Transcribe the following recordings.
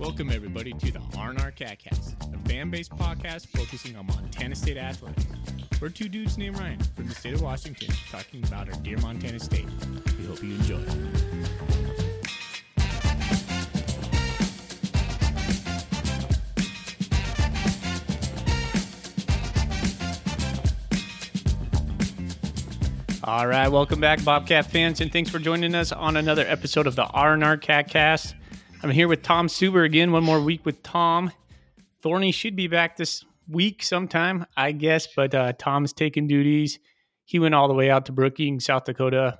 Welcome, everybody, to the R&R Catcast, a fan-based podcast focusing on Montana State athletics. We're two dudes named Ryan from the state of Washington talking about our dear Montana State. We hope you enjoy. All right, welcome back, Bobcat fans, and thanks for joining us on another episode of the R&R Catcast. I'm here with Tom Stuber again. One more week with Tom. Thorny should be back this week sometime, I guess, but uh, Tom's taking duties. He went all the way out to Brookings, South Dakota.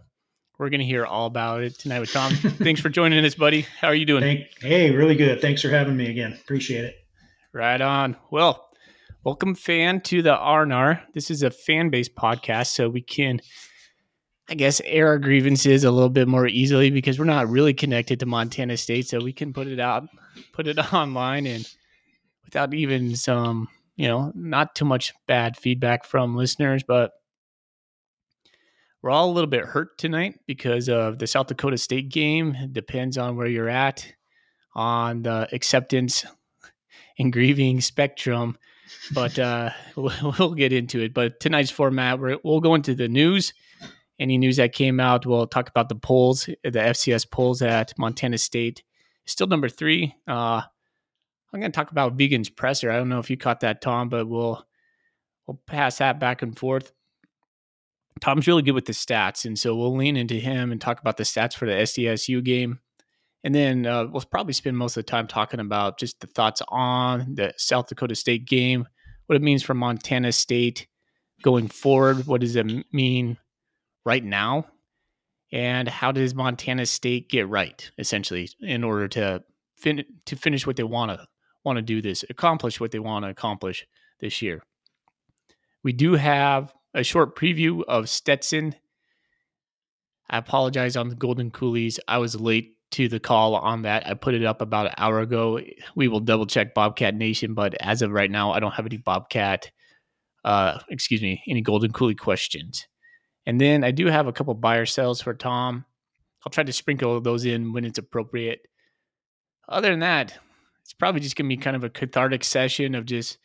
We're going to hear all about it tonight with Tom. Thanks for joining us, buddy. How are you doing? Thank, hey, really good. Thanks for having me again. Appreciate it. Right on. Well, welcome, fan, to the R&R. This is a fan-based podcast, so we can – I guess, air our grievances a little bit more easily because we're not really connected to Montana State, so we can put it out, put it online, and without even some, you know, not too much bad feedback from listeners, but we're all a little bit hurt tonight because of the South Dakota State game. It depends on where you're at on the acceptance and grieving spectrum, but uh, we'll get into it. But tonight's format, we'll go into the news any news that came out. We'll talk about the polls, the FCS polls at Montana State. Still number three. Uh, I'm going to talk about Vigen's presser. I don't know if you caught that, Tom, but we'll we'll pass that back and forth. Tom's really good with the stats, and so we'll lean into him and talk about the stats for the SDSU game. And then uh, we'll probably spend most of the time talking about just the thoughts on the South Dakota State game, what it means for Montana State going forward. What does it mean right now? And how does Montana State get right, essentially, in order to fin- to finish what they want to want to do this, accomplish what they want to accomplish this year? We do have a short preview of Stetson. I apologize on the Golden Coolies. I was late to the call on that. I put it up about an hour ago. We will double check Bobcat Nation, but as of right now, I don't have any Bobcat, uh, excuse me, any Golden Coolie questions. And then I do have a couple buyer sales for Tom. I'll try to sprinkle those in when it's appropriate. Other than that, it's probably just going to be kind of a cathartic session of just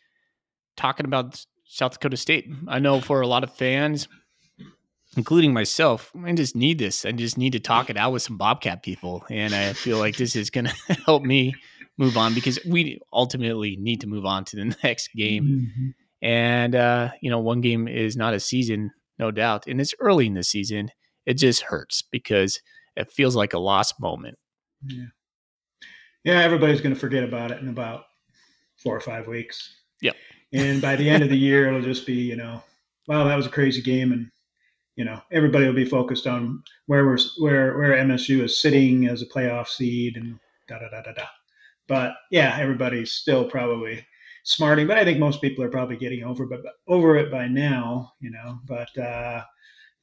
talking about South Dakota State. I know for a lot of fans, including myself, I just need this. I just need to talk it out with some Bobcat people. And I feel like this is going to help me move on because we ultimately need to move on to the next game. Mm-hmm. And, uh, you know, one game is not a season no doubt. And it's early in the season. It just hurts because it feels like a lost moment. Yeah. Yeah, everybody's going to forget about it in about four or five weeks. Yep. And by the end of the year, it'll just be, you know, wow, that was a crazy game. And, you know, everybody will be focused on where we're, where, where MSU is sitting as a playoff seed and da, da, da, da, da. But yeah, everybody's still probably smarting, but I think most people are probably getting over but over it by now, you know. But uh,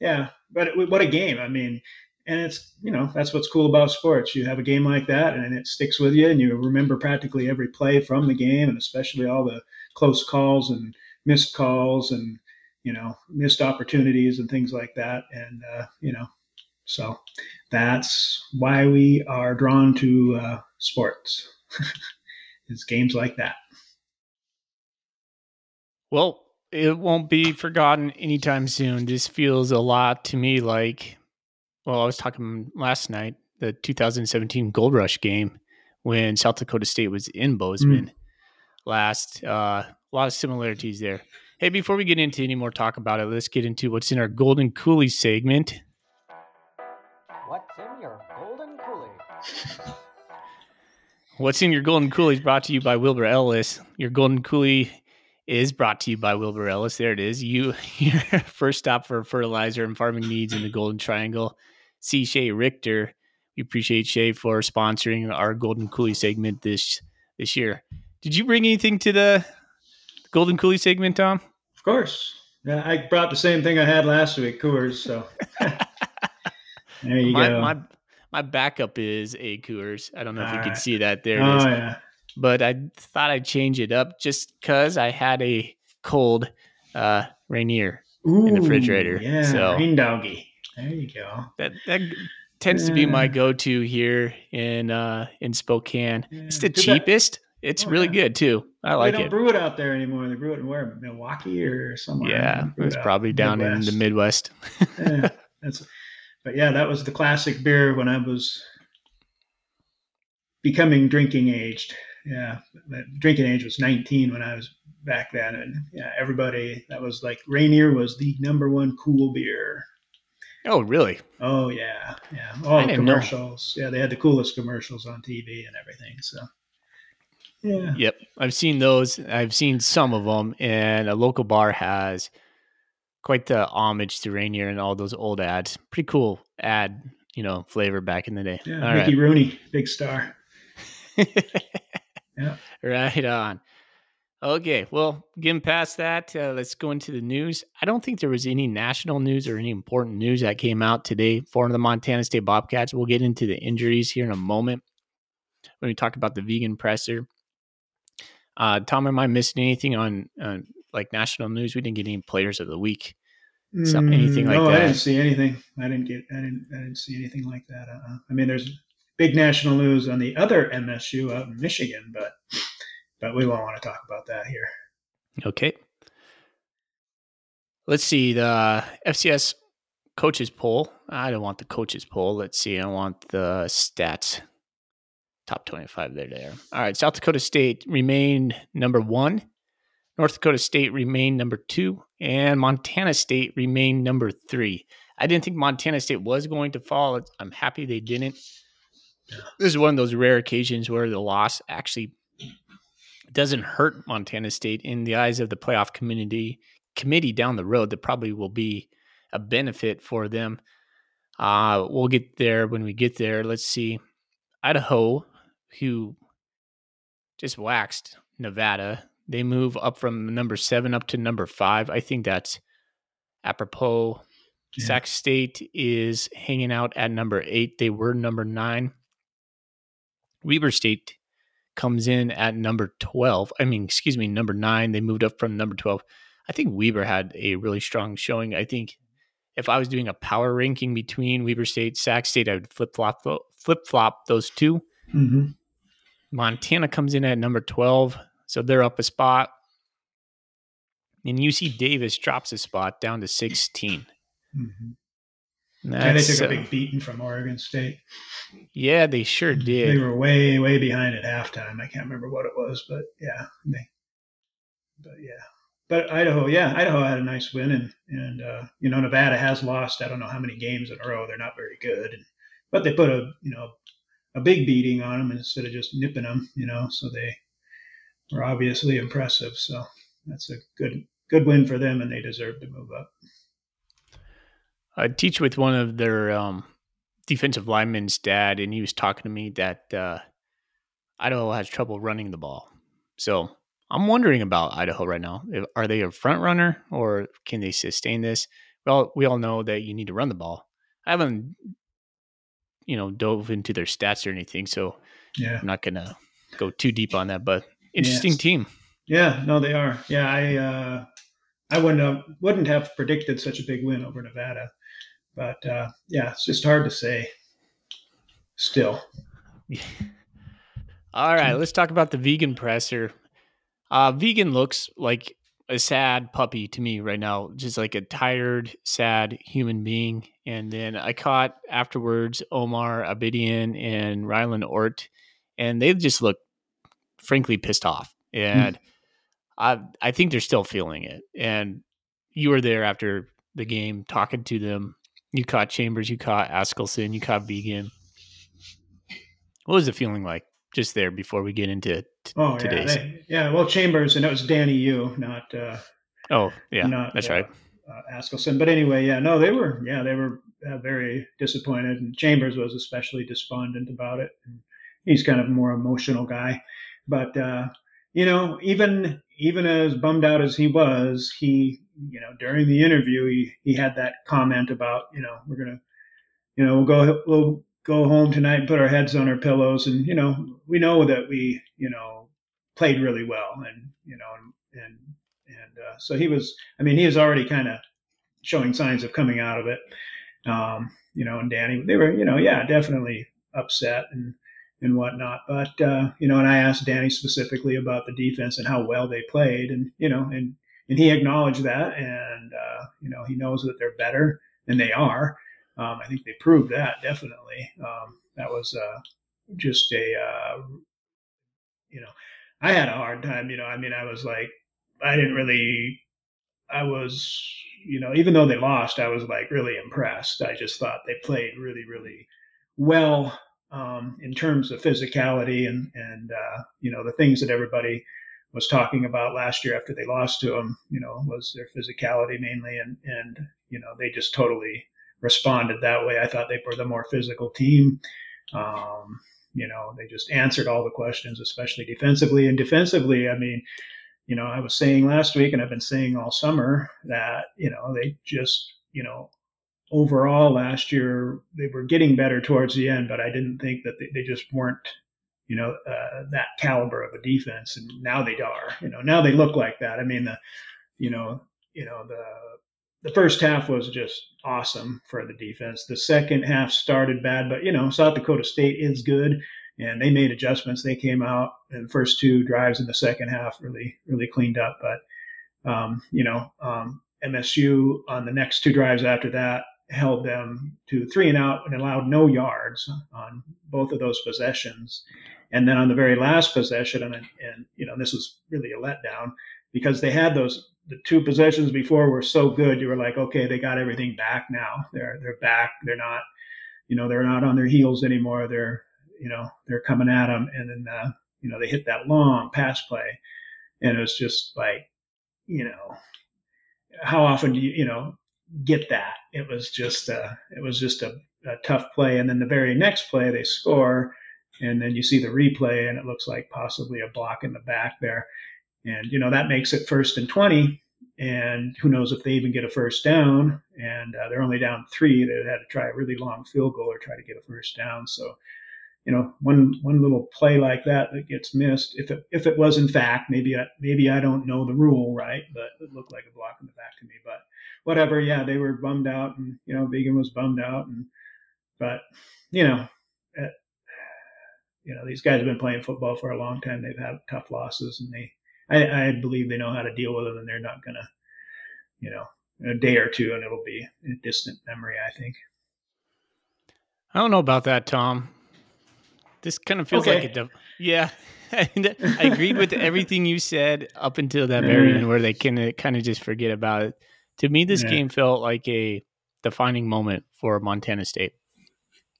yeah, but it, what a game! I mean, and it's you know that's what's cool about sports. You have a game like that, and it sticks with you, and you remember practically every play from the game, and especially all the close calls and missed calls and you know missed opportunities and things like that, and uh, you know. So that's why we are drawn to uh, sports. it's games like that. Well, it won't be forgotten anytime soon. This feels a lot to me like, well, I was talking last night, the 2017 Gold Rush game when South Dakota State was in Bozeman mm. last. Uh, a lot of similarities there. Hey, before we get into any more talk about it, let's get into what's in our Golden Coolie segment. What's in your Golden Coolie? What's in your Golden Coolie is brought to you by Wilbur Ellis. Your Golden Coolie is brought to you by Wilbur Ellis. There it is. You your first stop for fertilizer and farming needs in the Golden Triangle. See Shay Richter. We appreciate Shay for sponsoring our Golden Coolie segment this this year. Did you bring anything to the Golden Coolie segment, Tom? Of course. Yeah, I brought the same thing I had last week, Coors. So there you my, go. My my backup is a Coors. I don't know if All you right. can see that. There oh, it is. Yeah but I thought I'd change it up just because I had a cold uh, Rainier Ooh, in the refrigerator. Yeah, so, rain doggy. There you go. That that tends to be my go-to here in uh in Spokane. It's the Yeah. Bad- cheapest. It's Oh, really yeah. good too. I they like it. They don't brew it out there anymore. They brew it in where Milwaukee or somewhere. Yeah, it it's probably down in the Midwest. yeah, that's, but yeah, that was the classic beer when I was becoming drinking aged. Yeah, the drinking age was 19 when I was back then, and yeah, everybody that was like Rainier was the number one cool beer. Oh, really? Oh yeah, yeah, all the didn't know. commercials. Yeah, they had the coolest commercials on TV and everything. So yeah, Yep, I've seen those. I've seen some of them, and a local bar has quite the homage to Rainier and all those old ads. Pretty cool ad, you know, flavor back in the day. yeah, All Mickey Rooney, big star. Yeah. Right on. Okay, well, getting past that, uh, let's go into the news. I don't think there was any national news or any important news that came out today for the Montana State Bobcats. We'll get into the injuries here in a moment when we talk about the Vigen presser. Uh, Tom, am I missing anything on uh, like national news? We didn't get any players of the week. Some- anything like that. no, I didn't see anything. I didn't get. I didn't. I didn't see anything like that. Uh-uh. I mean, there's big national news on the other MSU out in Michigan, but but we won't want to talk about that here. Okay. Let's see the FCS coaches poll. I don't want the coaches poll. Let's see. I want the stats. Top 25 there, there. All right. South Dakota State remained number one. North Dakota State remained number two. And Montana State remained number three. I didn't think Montana State was going to fall. I'm happy they didn't. This is one of those rare occasions where the loss actually doesn't hurt Montana State in the eyes of the playoff community committee down the road. That probably will be a benefit for them. Uh, we'll get there when we get there. Let's see. Idaho, who just waxed Nevada, they move up from number seven up to number five. I think that's apropos. Yeah. Sac State is hanging out at number eight. They were number nine. Weber State comes in at number 12. I mean, excuse me, number nine. They moved up from number 12. I think Weber had a really strong showing. I think if I was doing a power ranking between Weber State, Sac State, I would flip flop flip flop those two. Mm-hmm. Montana comes in at number 12, so they're up a spot. And UC Davis drops a spot down to 16. Mm-hmm. And Yeah, they that's, took a uh, big beating from Oregon State. yeah, they sure did. They were way, way behind at halftime. I can't remember what it was, but yeah, they. But yeah, but Idaho, yeah, Idaho had a nice win, and and uh, you know Nevada has lost. I don't know how many games in a row. They're not very good, and, but they put a you know a big beating on them instead of just nipping them. You know, so they were obviously impressive. So that's a good good win for them, and they deserve to move up. I teach with one of their um, defensive linemen's dad, and he was talking to me that uh, Idaho has trouble running the ball. So I'm wondering about Idaho right now. If- Are they a front runner, or can they sustain this? Well, we all know that you need to run the ball. I haven't, you know, dove into their stats or anything, so Yeah. I'm not gonna go too deep on that. But interesting Yes. team. Yeah, no, they are. Yeah, I uh, I wouldn't have wouldn't have predicted such a big win over Nevada, but uh, yeah, it's just hard to say. Still, All right, let's talk about the Vigen presser. Uh, Vigen looks like a sad puppy to me right now, just like a tired, sad human being. And then I caught afterwards Omar Abidian and Rylan Ortt, and they just look frankly pissed off. And I I think they're still feeling it. And you were there after the game talking to them. You caught Chambers, you caught Askelson, you caught Vigen. What was the feeling like just there before we get into t- oh yeah, today's? they, yeah. Well, Chambers and it was Danny you, not uh, oh, yeah, not that's uh, right. uh, Askelson. But anyway, yeah, no, they were yeah they were uh, very disappointed, and Chambers was especially despondent about it. And he's kind of a more emotional guy, but uh, you know, even even as bummed out as he was, he you know during the interview he he had that comment about you know we're gonna you know we'll go we'll go home tonight and put our heads on our pillows and you know we know that we you know played really well and you know and and, and uh, so he was I mean he was already kind of showing signs of coming out of it Um, you know, and Danny, they were, you know, yeah, definitely upset and and whatnot. But uh, you know, and I asked Danny specifically about the defense and how well they played, and you know, and and he acknowledged that, and uh, you know, he knows that they're better, and they are. Um, I think they proved that definitely. Um, that was uh, just a, uh, you know, I had a hard time. You know, I mean, I was like, I didn't really, I was, you know, even though they lost, I was like really impressed. I just thought they played really, really well um, in terms of physicality and and uh, you know the things that everybody was talking about last year after they lost to them. You know, was their physicality mainly, and and you know they just totally responded that way. I thought they were the more physical team. Um, you know, they just answered all the questions, especially defensively. And defensively, I mean, you know, I was saying last week, and I've been saying all summer that you know they just you know overall last year they were getting better towards the end, but I didn't think that they, they just weren't you know uh, that caliber of a defense, and now they are. You know, now they look like that. I mean, the you know you know the the first half was just awesome for the defense. The second half started bad, but you know South Dakota State is good, and they made adjustments. They came out and the first two drives in the second half really really cleaned up, but um, you know um, MSU on the next two drives after that held them to three and out and allowed no yards on both of those possessions. And then on the very last possession, and, and you know, this was really a letdown because they had those the two possessions before were so good. You were like, okay, they got everything back now. They're they're back. They're not, you know, they're not on their heels anymore. They're you know they're coming at them, and then uh, you know they hit that long pass play, and it was just like, you know, how often do you you know get that. It was just a, uh, it was just a, a tough play. And then the very next play, they score, and then you see the replay, and it looks like possibly a block in the back there. And you know that makes it first and twenty. And who knows if they even get a first down? And uh, they're only down three. They had to try a really long field goal or try to get a first down. So you know, one one little play like that that gets missed. If it if it was in fact, maybe I, maybe I don't know the rule right, but it looked like a block in the back to me. But whatever, yeah, they were bummed out, and you know, Vigen was bummed out, and but you know, you know, these guys have been playing football for a long time. They've had tough losses, and they, I, I believe they know how to deal with them, and they're not gonna, you know, a day or two, and it'll be a distant memory. I think. I don't know about that, Tom. This kind of feels okay. like a de- yeah. I agreed with everything you said up until that very end, where they can kind of just forget about it. To me, this yeah. game felt like a defining moment for Montana State.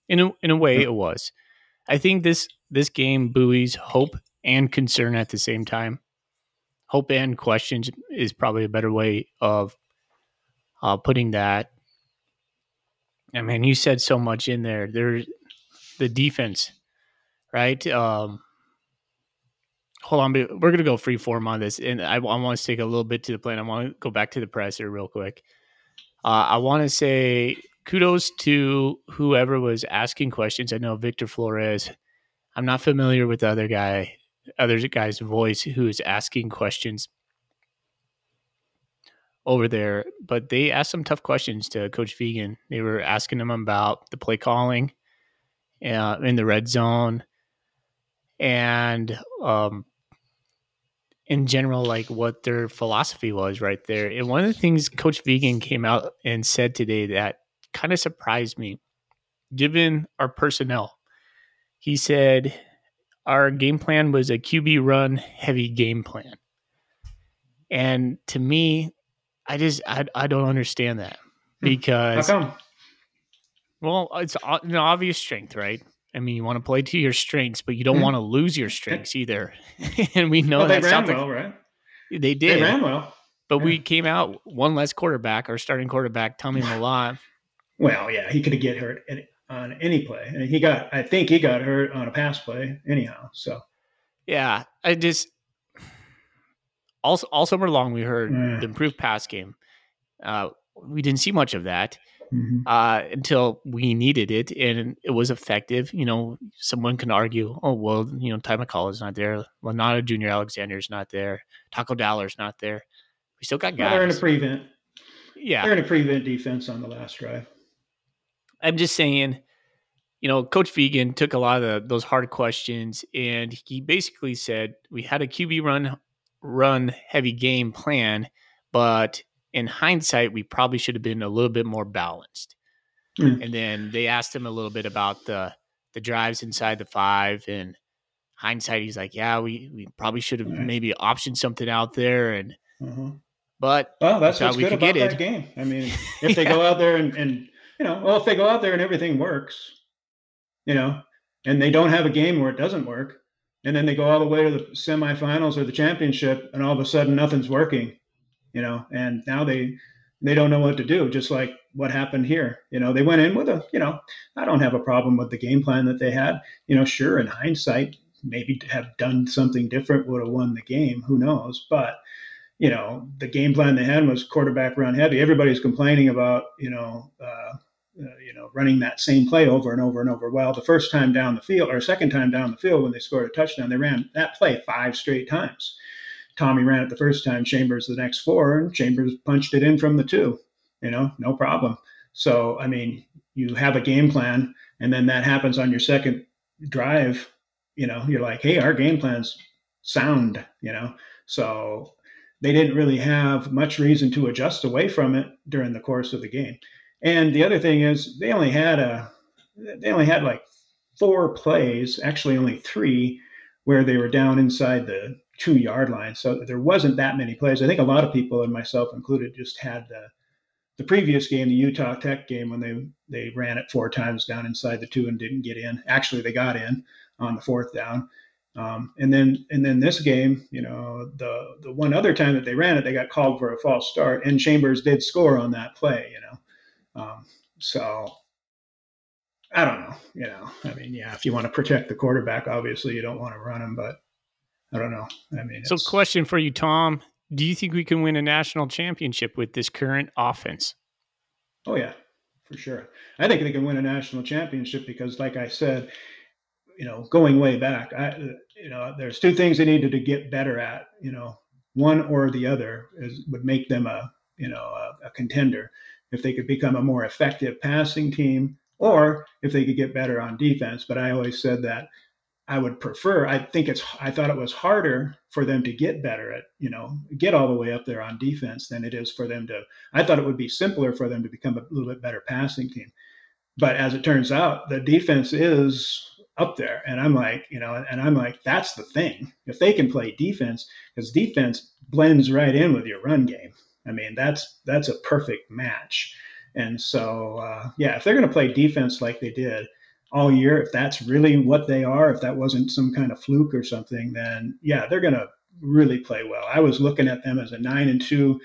In a, in a way, it was. I think this this game buoys hope and concern at the same time. Hope and questions is probably a better way of uh, putting that. I mean, you said so much in there. There's the defense right? Um, hold on, we're going to go free form on this, and I, I want to take a little bit to the plan. I want to go back to the presser real quick. Uh, I want to say kudos to whoever was asking questions. I know Victor Flores. I'm not familiar with the other guy, other guy's voice who is asking questions over there, but they asked some tough questions to Coach Vigen. They were asking him about the play calling uh, in the red zone, and um, in general, like what their philosophy was right there. And one of the things Coach Vigen came out and said today that kind of surprised me, given our personnel. He said our game plan was a QB run heavy game plan. And to me, I just I, I don't understand that hmm. because well, it's an obvious strength, right? I mean, you want to play to your strengths, but you don't mm-hmm. want to lose your strengths either. and we know well, that they ran well, right? They did. They ran well. But yeah. we came out one less quarterback, our starting quarterback, Tommy Mellott. Well, yeah, he could get hurt on any play. And he got, I think he got hurt on a pass play anyhow. So, yeah, I just all all summer long we heard the improved pass game. Uh, we didn't see much of that mm-hmm. uh, until we needed it, and it was effective. You know, someone can argue, oh well, you know, Ty McCall is not there, Lonyatta Junior Alexander is not there, Taco Dowler's not there. We still got guys. They're in a prevent. Yeah, they're in a prevent defense on the last drive. I'm just saying, you know, Coach Vigen took a lot of the, those hard questions, and he basically said we had a QB run run heavy game plan, but in hindsight, we probably should have been a little bit more balanced. Mm. And then they asked him a little bit about the the drives inside the five, and hindsight, he's like, "Yeah, we we probably should have right. maybe optioned something out there." And mm-hmm. but well, that's what's good about that game. I mean, if yeah. they go out there and, and you know, well, if they go out there and everything works, you know, and they don't have a game where it doesn't work, and then they go all the way to the semifinals or the championship, and all of a sudden nothing's working, you know, and now they they don't know what to do, just like what happened here. You know, they went in with a, you know, I don't have a problem with the game plan that they had. You know, sure, in hindsight, maybe have done something different would have won the game. Who knows? But you know, the game plan they had was quarterback run heavy. Everybody's complaining about, you know, uh, uh, you know, running that same play over and over and over. Well, the first time down the field or second time down the field when they scored a touchdown, they ran that play five straight times. Tommy ran it the first time, Chambers the next four, and Chambers punched it in from the two. You know, no problem. So, I mean, you have a game plan, and then that happens on your second drive. You know, you're like, hey, our game plan's sound. You know, so they didn't really have much reason to adjust away from it during the course of the game. And the other thing is, they only had a they only had like four plays, actually only three, where they were down inside the two yard line. So there wasn't that many plays. I think a lot of people, and myself included, just had the the previous game, the Utah Tech game, when they they ran it four times down inside the two and didn't get in. Actually, they got in on the fourth down. Um, and then and then this game, you know, the the one other time that they ran it, they got called for a false start, and Chambers did score on that play. You know, um, so I don't know. You know, I mean, yeah, if you want to protect the quarterback, obviously you don't want to run him, but I don't know. I mean, so question for you, Tom: Do you think we can win a national championship with this current offense? Oh yeah, for sure. I think they can win a national championship because, like I said, you know, going way back, I, you know, there's two things they needed to get better at. You know, one or the other is, would make them a, you know, a, a contender if they could become a more effective passing team, or if they could get better on defense. But I always said that I would prefer. I think it's. I thought it was harder for them to get better at, you know, get all the way up there on defense than it is for them to. I thought it would be simpler for them to become a little bit better passing team. But as it turns out, the defense is up there, and I'm like, you know, and I'm like, that's the thing. If they can play defense, because defense blends right in with your run game. I mean, that's that's a perfect match. And so, uh, yeah, if they're going to play defense like they did all year, if that's really what they are, if that wasn't some kind of fluke or something, then yeah, they're going to really play well. I was looking at them as a nine and two,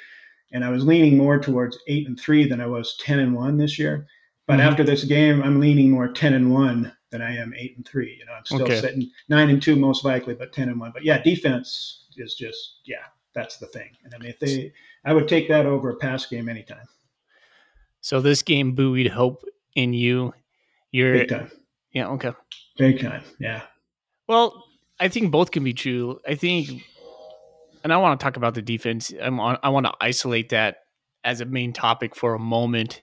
and I was leaning more towards eight and three than I was ten and one this year. But mm-hmm. after this game, I'm leaning more ten and one than I am eight and three. You know, I'm still okay. sitting nine and two most likely, but ten and one. But yeah, defense is just yeah, that's the thing. And I mean, if they, I would take that over a pass game anytime. So this game buoyed hope in you. You're. Yeah. Okay. Big time. Yeah. Well, I think both can be true. I think, and I want to talk about the defense. I'm on, I want to isolate that as a main topic for a moment,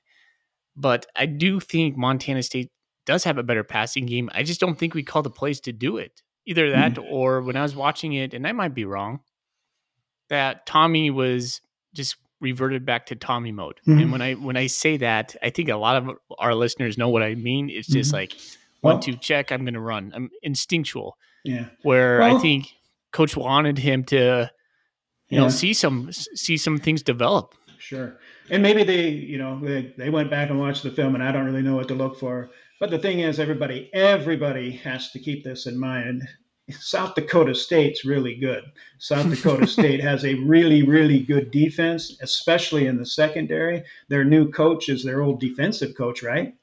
but I do think Montana State does have a better passing game. I just don't think we call the plays to do it. Either that, mm. or when I was watching it, and I might be wrong, that Tommy was just reverted back to Tommy mode. Mm-hmm. And when I when I say that, I think a lot of our listeners know what I mean. It's just mm-hmm. like one, two, check. I'm going to run. I'm instinctual. Yeah. Where well, I think coach wanted him to, you yeah. know, see some, see some things develop. Sure. And maybe they, you know, they, they went back and watched the film and I don't really know what to look for. But the thing is, everybody, everybody has to keep this in mind. South Dakota State's really good. South Dakota State has a really, really good defense, especially in the secondary. Their new coach is their old defensive coach, right?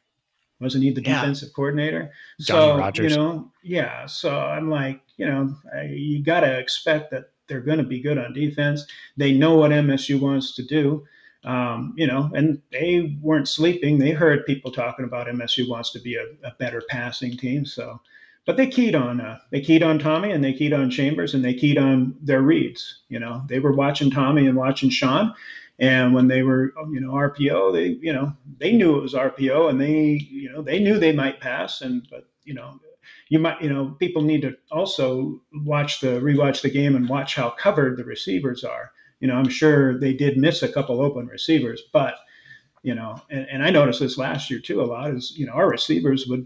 Wasn't he the yeah. defensive coordinator? So, you know, yeah. So I'm like, you know, I, you got to expect that they're going to be good on defense. They know what MSU wants to do. Um, you know, and they weren't sleeping. They heard people talking about MSU wants to be a, a better passing team. So, but they keyed on uh, they keyed on Tommy and they keyed on Chambers and they keyed on their reads. You know, they were watching Tommy and watching Sean, And when they were, you know, RPO, they, you know, they knew it was RPO, and they, you know, they knew they might pass, and but you know, you might, you know, people need to also watch the rewatch the game and watch how covered the receivers are. You know, I'm sure they did miss a couple open receivers, but you know, and, and I noticed this last year too a lot is, you know, our receivers would,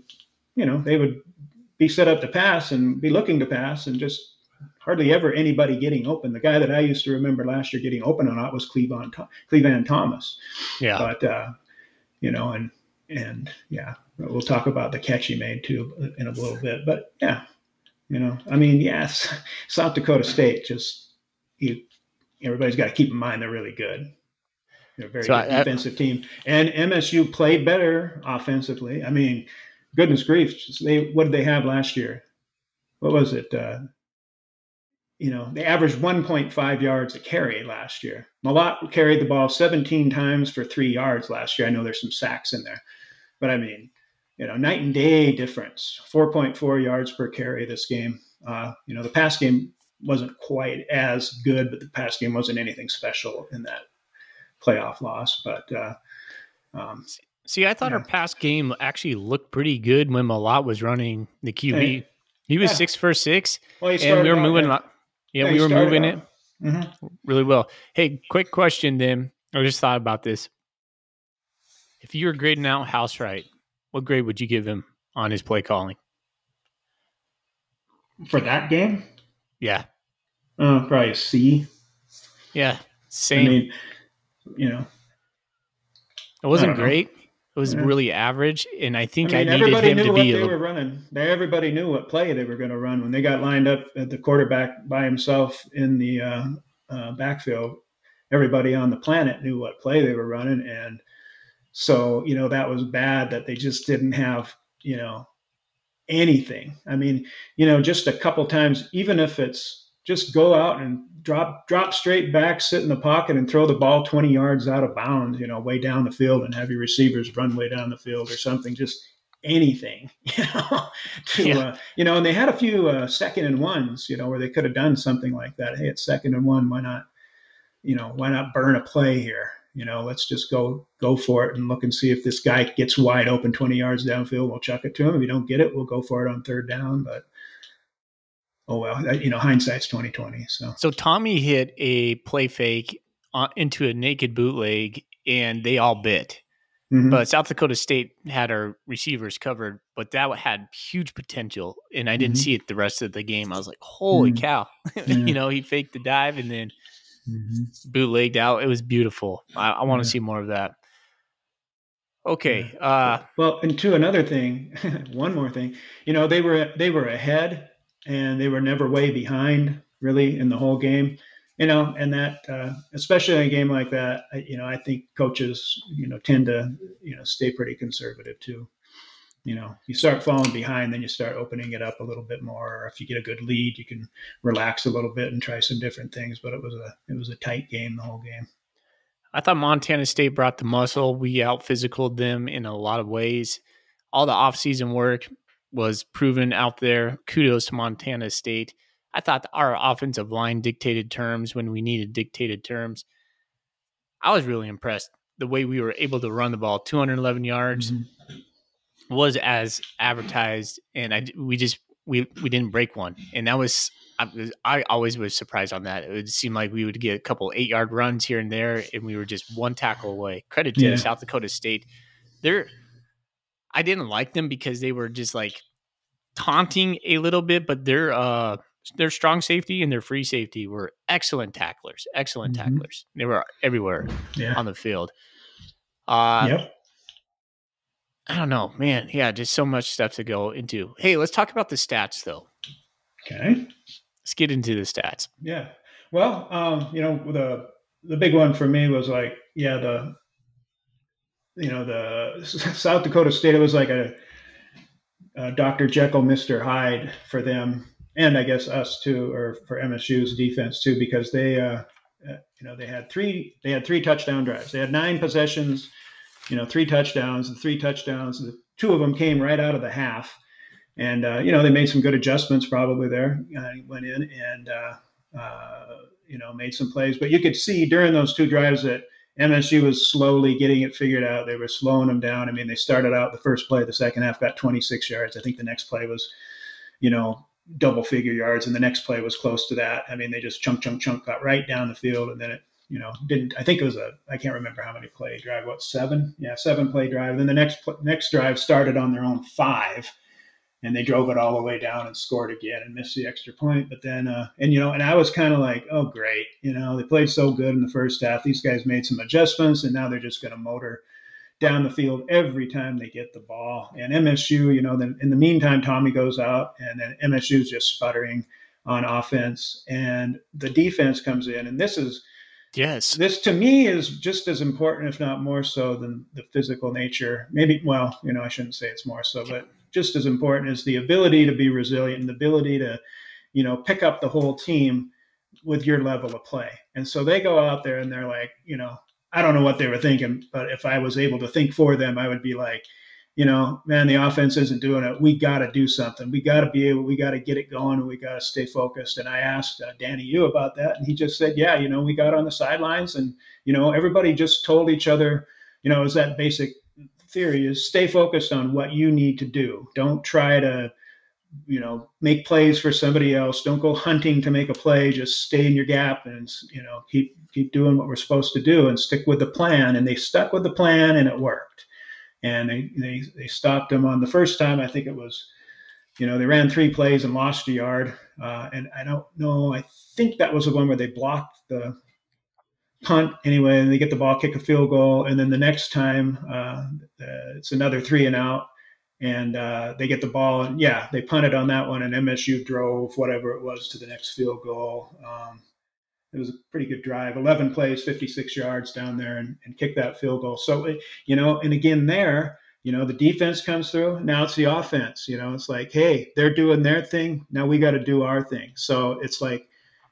you know, they would be set up to pass and be looking to pass and just hardly ever anybody getting open. The guy that I used to remember last year getting open on that was Cleveland, Cleveland Thomas. Yeah. But, uh, you know, and, and yeah, we'll talk about the catch he made too in a little bit. But yeah, you know, I mean, yes, South Dakota State just, you, everybody's got to keep in mind they're really good. They're a very So I- I- defensive team. And MSU played better offensively. I mean, goodness grief, they what did they have last year? What was it? Uh, you know, they averaged 1.5 yards a carry last year. Mellott carried the ball 17 times for three yards last year. I know there's some sacks in there, but I mean, you know, night and day difference. 4.4 yards per carry this game. Uh, you know, the pass game wasn't quite as good, but the pass game wasn't anything special in that playoff loss. But uh, um, See, I thought Yeah. our past game actually looked pretty good when Mellott was running the QB. Hey. He was Yeah. six for six, well, he and we were moving. a lot. Yeah, yeah, we were moving out- it Mhm. really well. Hey, quick question then. I just thought about this. If you were grading out Housewright, what grade would you give him on his play calling? for that game. Yeah, Uh, probably a C. yeah, I same. mean, you know, it wasn't don't know. Was Yeah. really average, and I think I, I mean, needed everybody him knew to what be a they little. were running. They, everybody knew what play they were going to run when they got lined up at the quarterback by himself in the uh, uh, backfield. Everybody on the planet knew what play they were running, and so you know that was bad that they just didn't have you know anything. I mean, you know, just a couple times, even if it's just go out and drop drop straight back, sit in the pocket, and throw the ball twenty yards out of bounds, you know, way down the field, and have your receivers run way down the field or something. Just anything, you know, to Yeah. uh, you know. And they had a few uh, second and ones, you know, where they could have done something like that. Hey, it's second and one. Why not? You know, why not burn a play here? You know, let's just go go for it and look and see if this guy gets wide open 20 yards downfield. We'll chuck it to him. If we don't get it, we'll go for it on third down. But oh well, you know, hindsight's 2020. So So Tommy hit a play fake into a naked bootleg, and they all bit. mhm. But South Dakota State had our receivers covered, but that had huge potential, and I didn't Mhm. see it the rest of the game. I was like, "Holy Mhm. cow!" Yeah. you know, he faked the dive and then Mhm. bootlegged out. It was beautiful. I, I want to Yeah. see more of that. Okay, uh, well, and to another thing, one more thing, you know, they were they were ahead and they were never way behind really in the whole game. You know, and that uh, especially in a game like that, I, you know, I think coaches, you know, tend to you know stay pretty conservative too. You know, you start falling behind, then you start opening it up a little bit more. Or if you get a good lead, you can relax a little bit and try some different things. But it was a it was a tight game the whole game. I thought Montana State brought the muscle. We out physicaled them in a lot of ways. All the offseason work was proven out there. Kudos to Montana State. I thought our offensive line dictated terms when we needed dictated terms. I was really impressed the way we were able to run the ball 211 yards mm-hmm. was as advertised and I we just we we didn't break one and that was I, was- I always was surprised on that. It would seem like we would get a couple eight yard runs here and there, and we were just one tackle away. Credit to Yeah. South Dakota State. They're I didn't like them because they were just like taunting a little bit, but their uh their strong safety and their free safety were excellent tacklers. Excellent Mhm. tacklers. They were everywhere Yeah. on the field. Uh yep. I don't know, man. Yeah, just so much stuff to go into. Hey, let's talk about the stats though. Okay. Let's get into the stats. Yeah. Well, um, you know, the the big one for me was like, yeah, the you know the South Dakota State. It was like a, a Dr. Jekyll, Mister Hyde for them, and I guess us too, or for MSU's defense too, because they, uh, uh, you know, they had three they had three touchdown drives. They had nine possessions, you know, three touchdowns. The three touchdowns, the two of them came right out of the half and uh, you know they made some good adjustments probably there. Uh, went in and uh, uh, you know made some plays, but you could see during those two drives that MSU was slowly getting it figured out. They were slowing them down. I mean, they started out the first play, the second half got 26 yards. I think the next play was, you know, double figure yards, and the next play was close to that. I mean, they just chunk, chunk, chunk, got right down the field, and then it, you know, didn't. I think it was a. I can't remember how many play drive. What seven? Yeah, seven play drive. And then the next next drive started on their own five, and they drove it all the way down and scored again and missed the extra point. But then, uh, and you know, and I was kind of like, oh great, you know, they played so good in the first half. These guys made some adjustments, and now they're just going to motor down the field every time they get the ball. And MSU, you know, then in the meantime, Tommy goes out, and then MSU is just sputtering on offense, and the defense comes in, and this is. Yes. This to me is just as important, if not more so, than the physical nature. Maybe, well, you know, I shouldn't say it's more so, but just as important is the ability to be resilient and the ability to, you know, pick up the whole team with your level of play. And so they go out there and they're like, you know, I don't know what they were thinking, but if I was able to think for them, I would be like, you know, man, the offense isn't doing it. We got to do something. We got to be able, we got to get it going and we got to stay focused. And I asked uh, Danny Yu about that. And he just said, yeah, you know, we got on the sidelines and, you know, everybody just told each other, you know, it was that basic theory is stay focused on what you need to do. Don't try to, you know, make plays for somebody else. Don't go hunting to make a play. Just stay in your gap and you know keep keep doing what we're supposed to do and stick with the plan. And they stuck with the plan and it worked. And they they they stopped them on the first time. I think it was, you know, they ran three plays and lost a yard. Uh, and I don't know. I think that was the one where they blocked the punt anyway, and they get the ball, kick a field goal, and then the next time uh, it's another three and out, and uh, they get the ball, and yeah, they punted on that one, and MSU drove whatever it was to the next field goal. Um, it was a pretty good drive, 11 plays, 56 yards down there, and, and kick that field goal. So, it, you know, and again there, you know, the defense comes through. Now it's the offense. You know, it's like, hey, they're doing their thing. Now we got to do our thing. So it's like,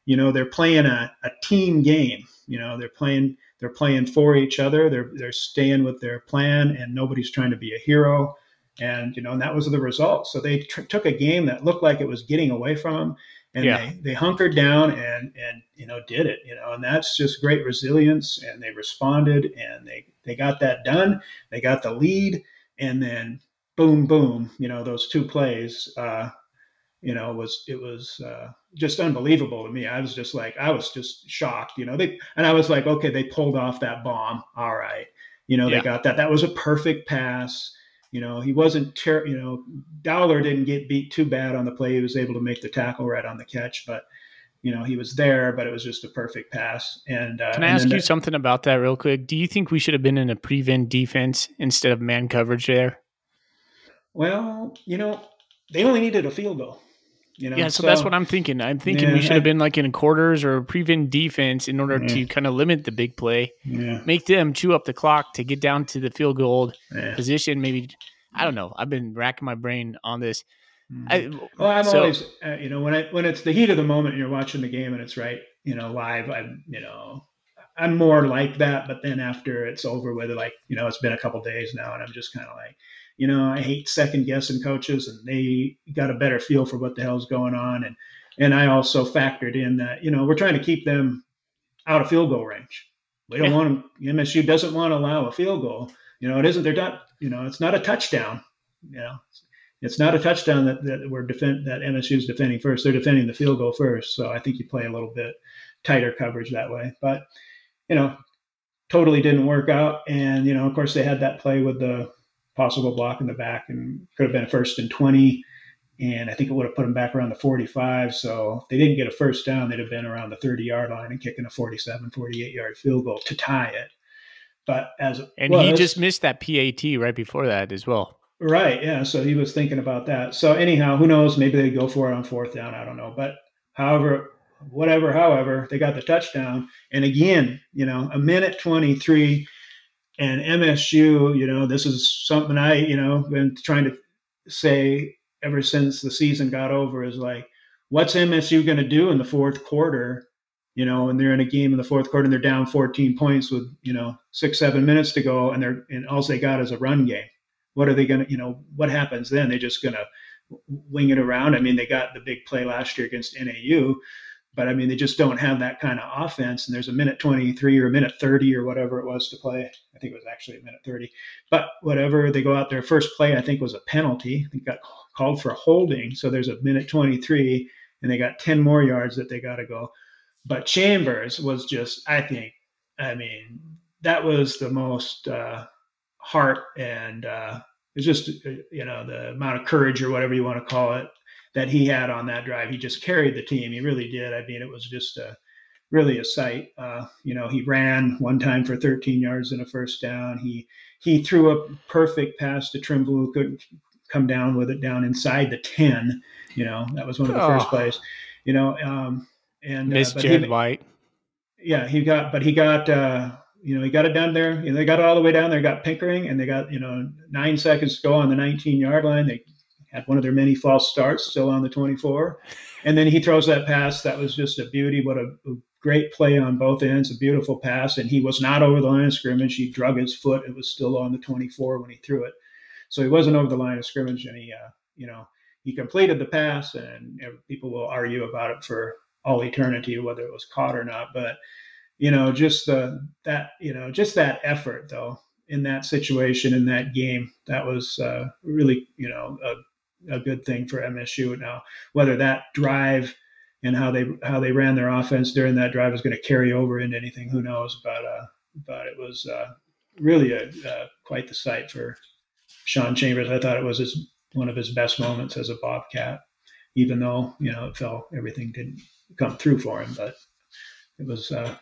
you know, they're playing a, a team game you know, they're playing they're playing for each other. They're they're staying with their plan, and nobody's trying to be a hero. And you know, and that was the result. So they tr- took a game that looked like it was getting away from them, and yeah. they, they hunkered down and and you know did it. You know, and that's just great resilience. And they responded, and they they got that done. They got the lead, and then boom, boom. You know, those two plays. Uh, you know, was it was uh, just unbelievable to me. I was just like, I was just shocked, you know. They and I was like, okay, they pulled off that bomb. All right, you know, yeah. they got that. That was a perfect pass. You know, he wasn't, ter- you know, Dowler didn't get beat too bad on the play. He was able to make the tackle right on the catch, but you know, he was there, but it was just a perfect pass. And uh, can I and ask you the, something about that real quick? Do you think we should have been in a prevent defense instead of man coverage there? Well, you know, they only needed a field goal. You know, yeah, so, so, that's what I'm thinking. I'm thinking yeah, we should have been like in quarters or prevent defense in order yeah. to kind of limit the big play, yeah. make them chew up the clock to get down to the field goal position. Maybe I don't know. I've been racking my brain on this. Mm-hmm. I, well, I'm so, always, uh, you know, when I when it's the heat of the moment, and you're watching the game and it's right, you know, live. I'm, you know, I'm more like that. But then after it's over with, like, you know, it's been a couple days now, and I'm just kind of like, you know, I hate second guessing coaches, and they got a better feel for what the hell's going on. And and I also factored in that you know we're trying to keep them out of field goal range. We don't yeah. want them. MSU doesn't want to allow a field goal. You know, it isn't. They're not. You know, it's not a touchdown. You know, it's not a touchdown that, that we're defend that MSU is defending first. They're defending the field goal first. So I think you play a little bit tighter coverage that way. But you know, totally didn't work out. And you know, of course, they had that play with the possible block in the back and could have been a first and 20. And I think it would have put them back around the 45. So if they didn't get a first down, they'd have been around the 30 yard line and kicking a 47, 48 yard field goal to tie it. But as and was, he just missed that PAT right before that as well. Right. Yeah. So he was thinking about that. So anyhow, who knows? Maybe they go for it on fourth down. I don't know. But however, whatever, however, they got the touchdown. And again, you know, a minute 23 and MSU, you know, this is something I, you know, been trying to say ever since the season got over is like, what's MSU going to do in the fourth quarter? You know, and they're in a game in the fourth quarter and they're down 14 points with, you know, six, seven minutes to go and they're, and all they got is a run game. What are they going to, you know, what happens then? They're just going to wing it around. I mean, they got the big play last year against NAU, but I mean, they just don't have that kind of offense. And there's a minute 23 or a minute 30 or whatever it was to play. I think it was actually a minute 30. But whatever, they go out there. First play, I think, was a penalty. They got called for holding. So there's a minute 23, and they got 10 more yards that they got to go. But Chambers was just, I think, I mean, that was the most uh, heart and uh, it's just, uh, you know, the amount of courage or whatever you want to call it that he had on that drive. He just carried the team. He really did. I mean, it was just a, really a sight. Uh, you know, he ran one time for 13 yards and a first down. He he threw a perfect pass to Trimble, who couldn't come down with it down inside the 10. You know, that was one of the oh. first plays. You know, um, and uh, Miss Jared White. Yeah, he got, but he got. Uh, you know, he got it down there. You know, they got it all the way down there. Got Pickering, and they got you know nine seconds to go on the 19 yard line. They had one of their many false starts, still on the 24. And then he throws that pass. That was just a beauty. What a, a great play on both ends, a beautiful pass. And he was not over the line of scrimmage. He drug his foot. It was still on the 24 when he threw it. So he wasn't over the line of scrimmage. And he, uh, you know, he completed the pass. And you know, people will argue about it for all eternity, whether it was caught or not. But, you know, just the, that, you know, just that effort, though, in that situation, in that game, that was uh, really, you know, a a good thing for MSU. Now, whether that drive and how they how they ran their offense during that drive is going to carry over into anything, who knows? But uh, but it was uh, really a, uh, quite the sight for Sean Chambers. I thought it was his, one of his best moments as a Bobcat, even though you know it fell everything didn't come through for him, but it was uh,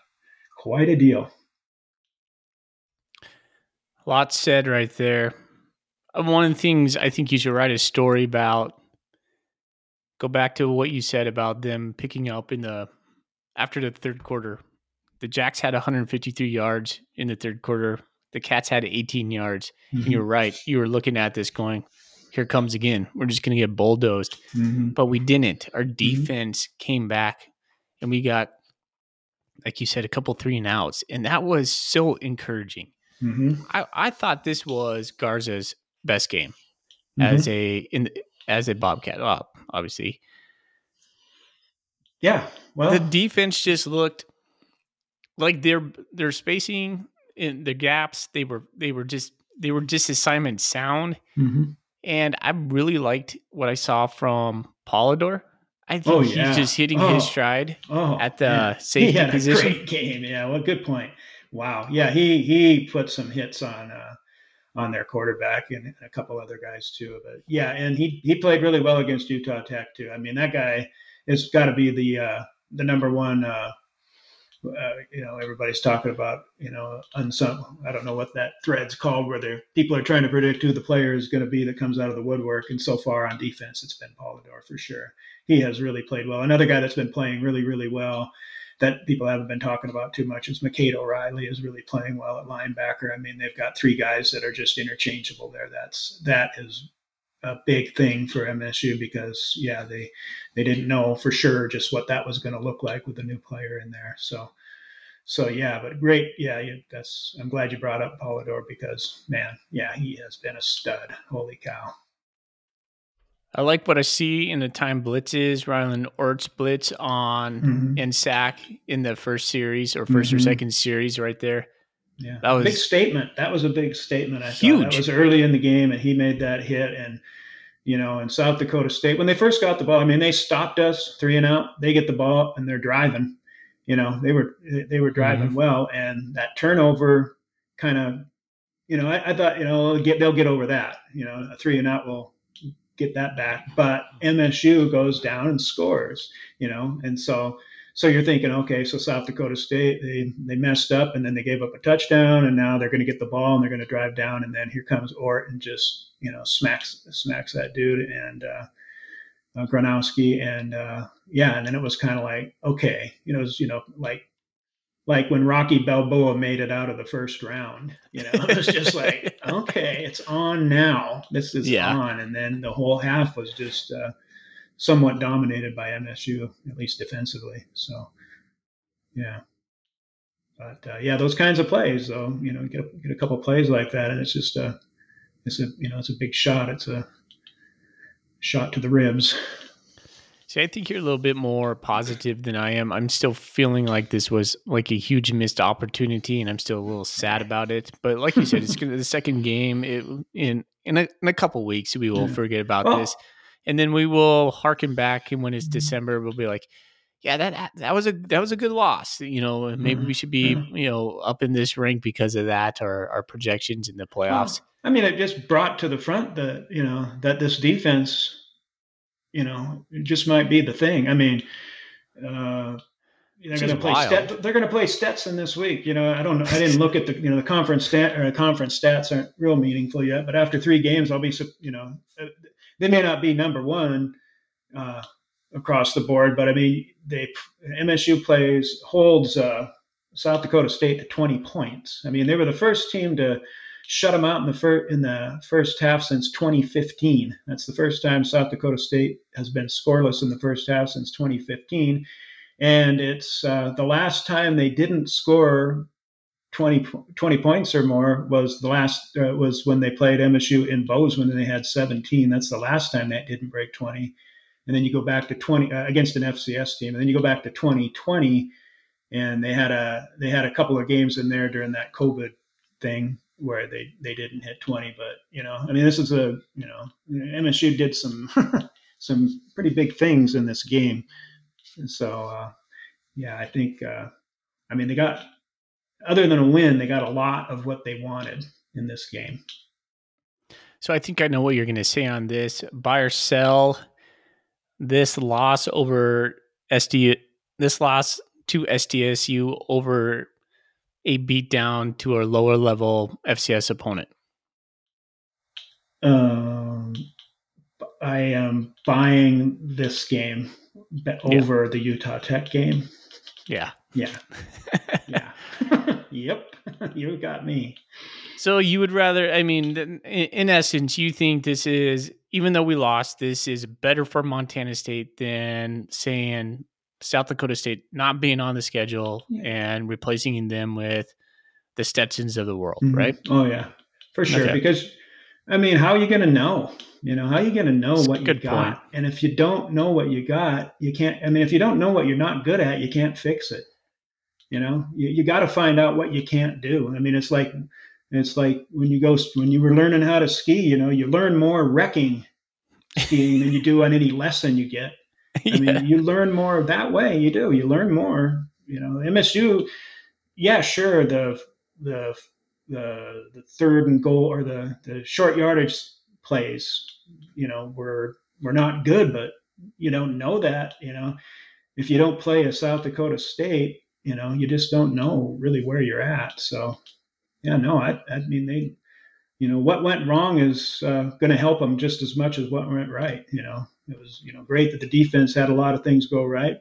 quite a deal. Lots said right there one of the things I think you should write a story about. Go back to what you said about them picking up in the after the third quarter. The Jacks had 153 yards in the third quarter. The Cats had 18 yards. Mm-hmm. You're right. You were looking at this going, here comes again. We're just going to get bulldozed. Mm-hmm. But we didn't. Our mm-hmm. defense mm-hmm. came back and we got, like you said, a couple three and outs. And that was so encouraging. Mm-hmm. I, I thought this was Garza's best game mm-hmm. as a in as a Bobcat. Well, obviously, yeah. Well, the defense just looked like their their spacing in the gaps. They were they were just they were just assignment sound, mm-hmm. and I really liked what I saw from Polidor. I think oh, yeah. he's just hitting oh, his stride oh, at the yeah. safety position. A great game, yeah. Well, good point. Wow, yeah, he he put some hits on uh, on their quarterback and a couple other guys too. But yeah, and he he played really well against Utah Tech too. I mean, that guy has got to be the uh, the number one. Uh, uh, you know, everybody's talking about you know unsung. I don't know what that thread's called, where people are trying to predict who the player is going to be that comes out of the woodwork. And so far on defense, it's been Polidor for sure. He has really played well. Another guy that's been playing really really well that people haven't been talking about too much is McCade O'Reilly is really playing well at linebacker. I mean, they've got three guys that are just interchangeable there. That's that is a big thing for MSU because yeah, they they didn't know for sure just what that was going to look like with a new player in there. So so yeah, but great. Yeah, that's I'm glad you brought up Polidor because man, yeah, he has been a stud. Holy cow. I like what I see in the time blitzes, Rylan Ortt's blitz on mm-hmm. and sack in the first series or 1st mm-hmm. or second series right there. Yeah, that was a big statement. That was a big statement. I huge. Thought. That was early in the game, and he made that hit. And you know, in South Dakota State, when they first got the ball, I mean, they stopped us three and out. They get the ball and they're driving. You know, they were they were driving mm-hmm. well, and that turnover kind of, you know, I, I thought you know they'll get they'll get over that. You know, a three and out will get that back. But MSU goes down and scores, you know, and so so you're thinking, okay, so South Dakota State they they messed up and then they gave up a touchdown and now they're going to get the ball and they're going to drive down and then here comes Ortt and just you know smacks smacks that dude and uh, uh, Gronowski and uh, yeah, and then it was kind of like okay, you know, was, you know like like when Rocky Balboa made it out of the first round. You know, it was just like, okay, it's on now. This is yeah. on. And then the whole half was just uh, somewhat dominated by MSU, at least defensively. So, yeah. But uh, yeah, those kinds of plays, though, you know, get a, get a couple plays like that, and it's just a, it's a, you know, it's a big shot. It's a shot to the ribs. See, I think you're a little bit more positive than I am. I'm still feeling like this was like a huge missed opportunity, and I'm still a little sad about it. But like you said, it's gonna the second game. It, in in a, in a couple weeks, we will forget about this, and then we will harken back. And when it's Mhm. December, we'll be like, "Yeah, that that was a that was a good loss." You know, maybe Mhm. we should be you know up in this rank because of that, or our projections in the playoffs. Well, I mean, it just brought to the front that you know that this defense, you know, it just might be the thing. I mean, uh, they're going to play. Stet, they're going to play Stetson this week. You know, I don't know. I didn't look at the you know the conference stat or conference stats aren't real meaningful yet. But after three games, I'll be you know uh, they may not be number one uh, across the board, but I mean they MSU plays holds uh, South Dakota State to 20 points. I mean they were the first team to shut them out in the fir- in the first half since 2015. That's the first time South Dakota State has been scoreless in the first half since 2015, and it's uh, the last time they didn't score 20, 20 points or more was the last uh, was when they played MSU in Bozeman and they had 17. That's the last time that didn't break 20. And then you go back to 20 uh, against an FCS team, and then you go back to 2020, and they had a they had a couple of games in there during that COVID thing where they they didn't hit 20 but you know i mean this is a you know msu did some some pretty big things in this game and so uh yeah i think uh i mean they got other than a win they got a lot of what they wanted in this game So I think I know what you're going to say on this. Buy or sell this loss over SD this loss to SDSU over a beat down to a lower level FCS opponent. um i am buying this game be- Yeah. over the utah tech game Yeah. yeah yeah yep you got me So you would rather, I mean, in essence, you think this is, even though we lost, this is better for Montana State than saying South Dakota State not being on the schedule Yeah. and replacing them with the Stetsons of the world, Mhm. right? Oh yeah, for sure. Okay. Because I mean, how are you going to know? You know, how are you going to know That's what you got? point. And if you don't know what you got, you can't. I mean, if you don't know what you're not good at, you can't fix it. You know, you, you got to find out what you can't do. I mean, it's like it's like when you go when you were learning how to ski. You know, you learn more wrecking skiing than you do on any lesson you get. I yeah. mean, you learn more that way. You do. You learn more. You know, MSU. Yeah, sure. The the the the third and goal or the the short yardage plays. You know, were were not good, but you don't know that. You know, if you don't play a South Dakota State, you know, you just don't know really where you're at. So, yeah, no, I I mean they. You know what went wrong is uh, going to help them just as much as what went right. You know, it was you know great that the defense had a lot of things go right,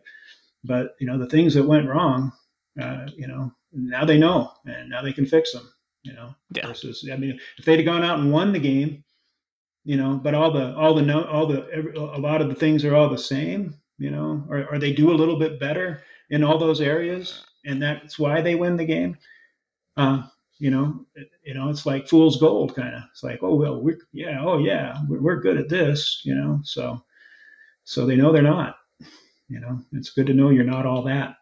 but you know the things that went wrong, uh, you know now they know and now they can fix them. You know, Yeah. versus I mean if they'd have gone out and won the game, you know, but all the all the no all the every, a lot of the things are all the same. You know, or, or they do a little bit better in all those areas, and that's why they win the game. Uh, you know, you know, it's like fool's gold kind of. It's like, oh well, we're yeah, oh yeah, we're, we're good at this, you know. So, so they know they're not. You know, it's good to know you're not all that.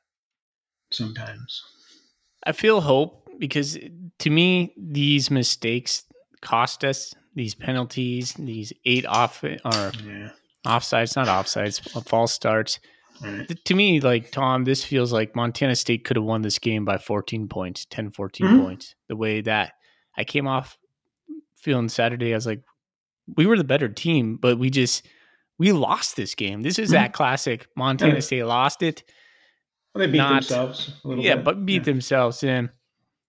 Sometimes. I feel hope because to me, these mistakes cost us these penalties, these eight off or Yeah. offsides, not offsides, false starts. Right. To me, like Tom, this feels like Montana State could have won this game by 14 points, 10, 14 Mhm. points. The way that I came off feeling Saturday, I was like, we were the better team, but we just we lost this game. This is Mhm. that classic Montana Yeah. State lost it. Well, they beat Not- themselves a little Yeah, bit. but beat Yeah. themselves in.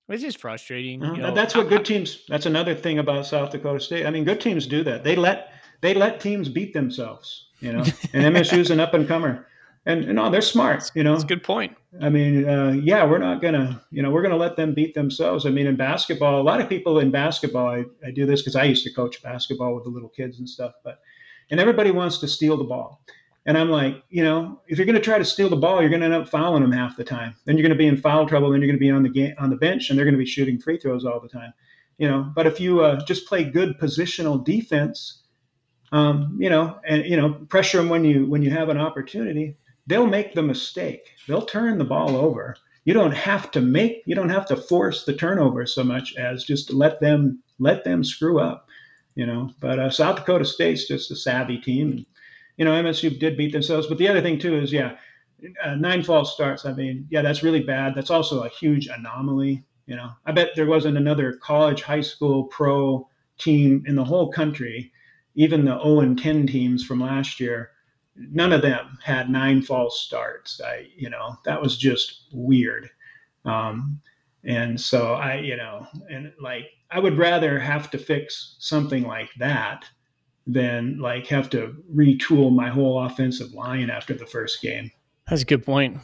It's just frustrating. Uh, you know. that's what good teams. That's another thing about South Dakota State. I mean, good teams do that. They let they let teams beat themselves. You know, and MSU's an up and comer, and you know they're smart. You know, That's a good point. I mean, uh, yeah, we're not gonna, you know, we're gonna let them beat themselves. I mean, in basketball, a lot of people in basketball, I, I do this because I used to coach basketball with the little kids and stuff, but and everybody wants to steal the ball, and I'm like, you know, if you're gonna try to steal the ball, you're gonna end up fouling them half the time. Then you're gonna be in foul trouble. Then you're gonna be on the game on the bench, and they're gonna be shooting free throws all the time. You know, but if you uh, just play good positional defense, um, you know, and you know, pressure them when you when you have an opportunity. They'll make the mistake. They'll turn the ball over. You don't have to make. You don't have to force the turnover so much as just let them let them screw up. You know, but uh, South Dakota State's just a savvy team. And, you know, MSU did beat themselves. But the other thing too is, yeah, uh, nine false starts. I mean, yeah, that's really bad. That's also a huge anomaly. You know, I bet there wasn't another college, high school, pro team in the whole country, even the 0 and 10 teams from last year. None of them had nine false starts. I, you know, that was just weird. Um, and so I, you know, and like I would rather have to fix something like that than like have to retool my whole offensive line after the first game. That's a good point.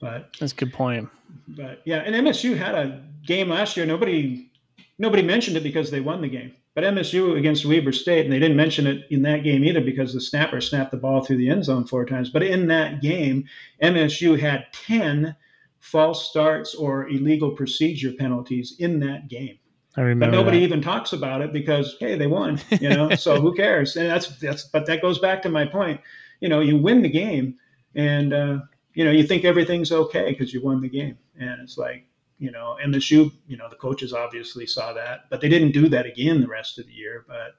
But that's a good point. But yeah, and MSU had a game last year. Nobody nobody mentioned it because they won the game. But MSU against Weber State, and they didn't mention it in that game either because the snapper snapped the ball through the end zone four times. But in that game, MSU had 10 false starts or illegal procedure penalties in that game. I remember. But nobody that. even talks about it because hey, they won. You know, so who cares? And that's that's. But that goes back to my point. You know, you win the game, and uh, you know you think everything's okay because you won the game, and it's like you know MSU. You know, the coaches obviously saw that, but they didn't do that again the rest of the year. But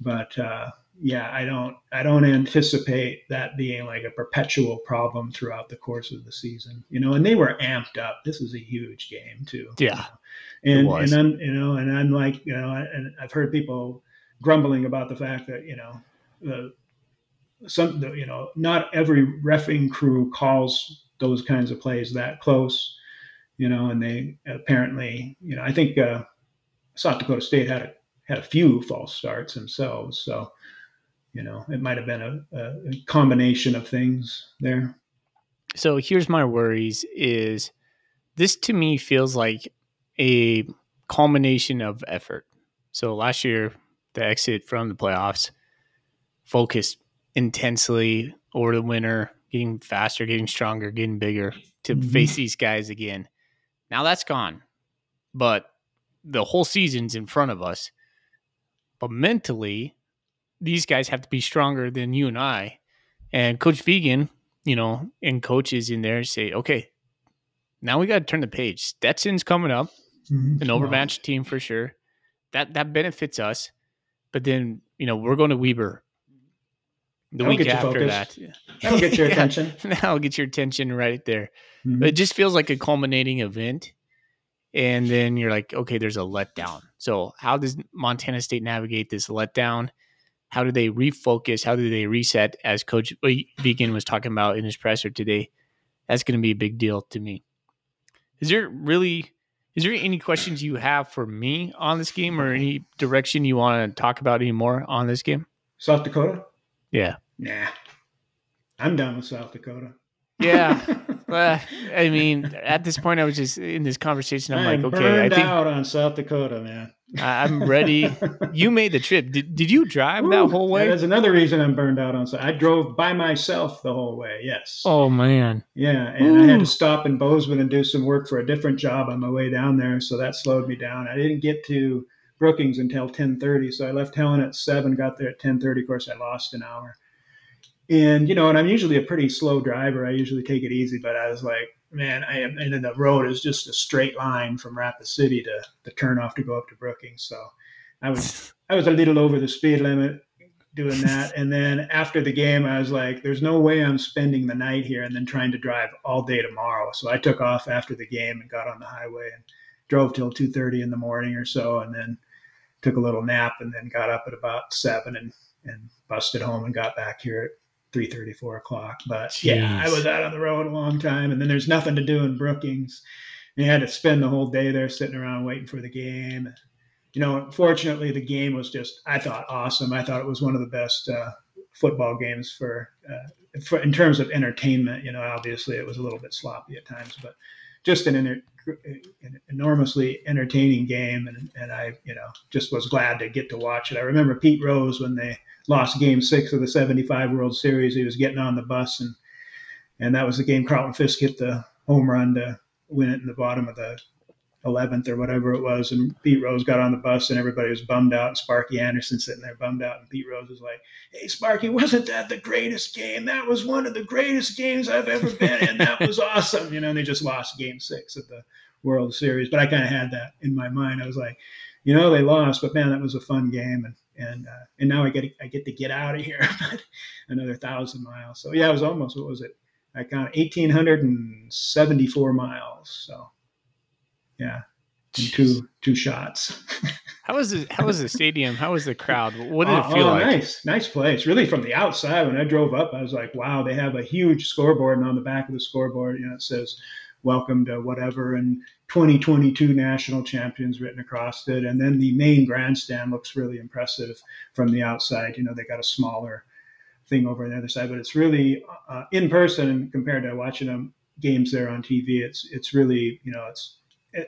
but uh, yeah, I don't I don't anticipate that being like a perpetual problem throughout the course of the season. You know, and they were amped up. This is a huge game too. Yeah. You know? And and I'm you know, and I'm like, you know, and I've heard people grumbling about the fact that, you know, the some you know, not every refing crew calls those kinds of plays that close, you know, and they apparently, you know, I think uh, South Dakota State had a had a few false starts themselves. So, you know, it might have been a, a combination of things there. So here's my worries is this to me feels like a culmination of effort. So last year, the exit from the playoffs focused intensely over the winter, getting faster, getting stronger, getting bigger to mm-hmm. face these guys again. Now that's gone. But the whole season's in front of us. But mentally, these guys have to be stronger than you and I. And Coach Vigen, you know, and coaches in there say, okay, now we got to turn the page. Stetson's coming up, mm-hmm. an overmatched team for sure. That that benefits us. But then, you know, we're going to Weber the That'll week after that. That'll get your attention. That'll get your attention right there. Mm-hmm. It just feels like a culminating event and then you're like, okay, there's a letdown. So how does Montana State navigate this letdown? How do they refocus? How do they reset? As Coach Vigen was talking about in his presser today, that's going to be a big deal to me. Is there really? Is there any questions you have for me on this game, or any direction you want to talk about anymore on this game? South Dakota. Yeah. Nah. I'm done with South Dakota. Yeah. well, I mean, at this point, I was just in this conversation. I'm, I'm like, okay, I think out on South Dakota, man. I'm ready. you made the trip. Did, did you drive Ooh, that whole way? That's another reason I'm burned out on. So I drove by myself the whole way. Yes. Oh man. Yeah, and Ooh. I had to stop in Bozeman and do some work for a different job on my way down there, so that slowed me down. I didn't get to Brookings until 10:30, so I left Helena at seven. Got there at 10:30. Of course, I lost an hour and you know, and I'm usually a pretty slow driver. I usually take it easy, but I was like, man, I am, and then the road is just a straight line from Rapid City to the turn off to go up to Brookings. So I was, I was a little over the speed limit doing that. and then after the game, I was like, there's no way I'm spending the night here and then trying to drive all day tomorrow. So I took off after the game and got on the highway and drove till 2:30 in the morning or so, and then took a little nap and then got up at about seven and and busted home and got back here at three thirty, four o'clock. But Jeez. yeah, I was out on the road a long time, and then there's nothing to do in Brookings. And you had to spend the whole day there sitting around waiting for the game. You know, fortunately, the game was just I thought awesome. I thought it was one of the best uh, football games for, uh, for in terms of entertainment. You know, obviously it was a little bit sloppy at times, but just an, an enormously entertaining game, and, and I, you know, just was glad to get to watch it. I remember Pete Rose when they lost game six of the 75 World Series. He was getting on the bus, and and that was the game Carlton Fisk hit the home run to win it in the bottom of the 11th or whatever it was. And Pete Rose got on the bus and everybody was bummed out. And Sparky Anderson sitting there bummed out. And Pete Rose was like, Hey, Sparky, wasn't that the greatest game? That was one of the greatest games I've ever been in. That was awesome. You know, and they just lost game six of the World Series. But I kind of had that in my mind. I was like, you know, they lost, but man, that was a fun game. And, and, uh, and now I get, I get to get out of here another thousand miles. So yeah, it was almost, what was it? I count 1,874 miles. So yeah, two two shots. how was it? How was the stadium? How was the crowd? What did it Oh, feel oh, like? Nice, nice place. Really, from the outside, when I drove up, I was like, "Wow!" They have a huge scoreboard, and on the back of the scoreboard, you know, it says "Welcome to whatever" and 2022 national champions written across it. And then the main grandstand looks really impressive from the outside. You know, they got a smaller thing over on the other side, but it's really uh, in person compared to watching them games there on TV. It's it's really you know it's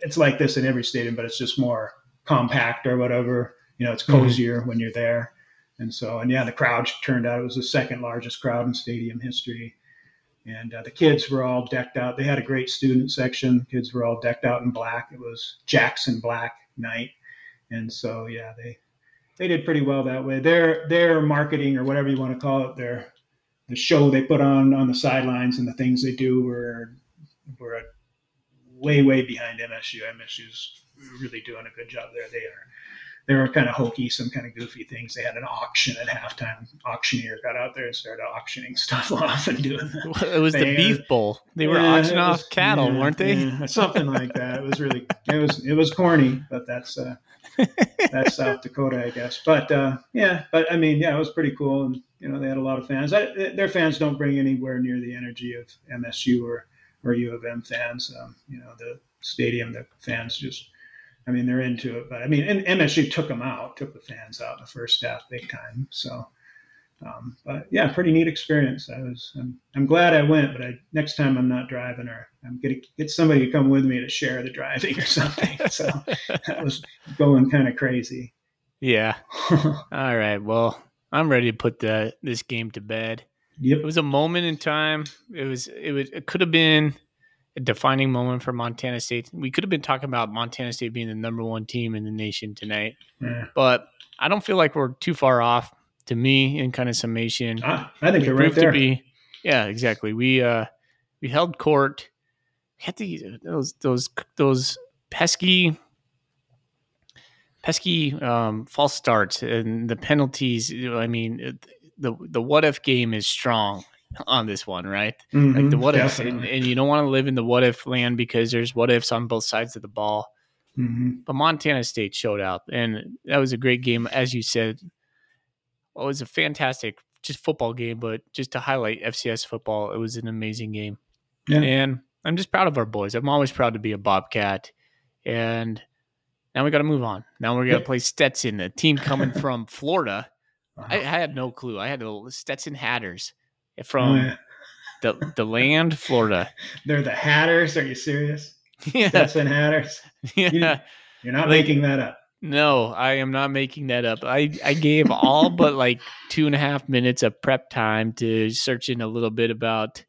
it's like this in every stadium, but it's just more compact or whatever. You know, it's Mhm. cozier when you're there. And so, and yeah, the crowd turned out. It was the second largest crowd in stadium history. And uh, the kids were all decked out. They had a great student section. Kids were all decked out in black. It was Jackson Black night. And so, yeah, they they did pretty well that way. Their their marketing or whatever you want to call it, their the show they put on on the sidelines and the things they do were were way way behind MSU. MSU's really doing a good job there. They are they were kind of hokey, some kind of goofy things. They had an auction at halftime. Auctioneer got out there and started auctioning stuff off and doing that. It was the They, beef bowl. They were Yeah, auctioning it off was- cattle, yeah, weren't they? yeah, something like that. It was really it was it was corny, but that's uh, that's South Dakota, I guess. But uh, yeah, but I mean, yeah, it was pretty cool, and you know, they had a lot of fans. I, their fans don't bring anywhere near the energy of MSU or or U of M fans. Um, you know, the stadium, the fans just. I mean, they're into it, but I mean, and MSU took them out, took the fans out in the first half big time. So, um, but yeah, pretty neat experience. I was, I'm, I'm glad I went, but I, next time I'm not driving or I'm gonna get somebody to come with me to share the driving or something. so that was going kind of crazy. Yeah. All right. Well, I'm ready to put the this game to bed. Yep. It was a moment in time. It was it was it could have been a defining moment for Montana State. We could have been talking about Montana State being the number one team in the nation tonight, Yeah. but I don't feel like we're too far off. To me, in kind of summation, Ah, I think we you're right proved to be. Yeah, exactly. We uh we held court. We had the those those those pesky pesky um, false starts and the penalties. I mean, the the what if game is strong on this one, right? Like the Mhm, what if, and, and you don't want to live in the what if land because there's what ifs on both sides of the ball. Mhm. But Montana State showed out, and that was a great game, as you said. Well, it was a fantastic just football game, but just to highlight FCS football, it was an amazing game. Yeah. And I'm just proud of our boys. I'm always proud to be a Bobcat. And now we got to move on. Now we're going to play Stetson, a team coming from Florida. I, I Uh-huh. had no clue. I had the Stetson Hatters Oh, from yeah. the, the land, Florida. They're the Hatters. Are you serious? yeah. Stetson Hatters. yeah. You're not Like- making that up. No, I am not making that up. I, I gave all but like two and a half minutes of prep time to search in a little bit about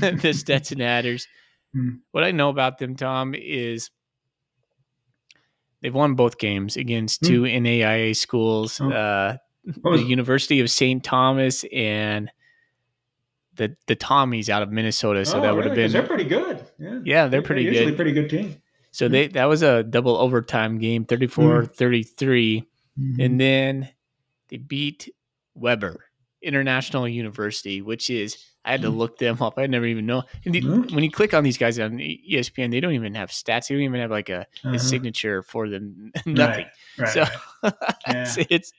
the Stetson Hatters. Hmm. What I know about them, Tom, is they've won both games against two NAIA schools, Hmm. Oh. uh, the University of St. Thomas and the the Tommies out of Minnesota. So oh, that would really? have been They're pretty good. Yeah. yeah, they're pretty usually good. a pretty good team. So they that was a double overtime game, 34-33. Mhm. and then they beat Webber International University, which is I had to look them up. I never even know. And the- Hmm. when you click on these guys on ESPN, they don't even have stats. They don't even have like a, a Uh-huh. signature for them. Nothing. Right. So right. it's Yeah. it's, it's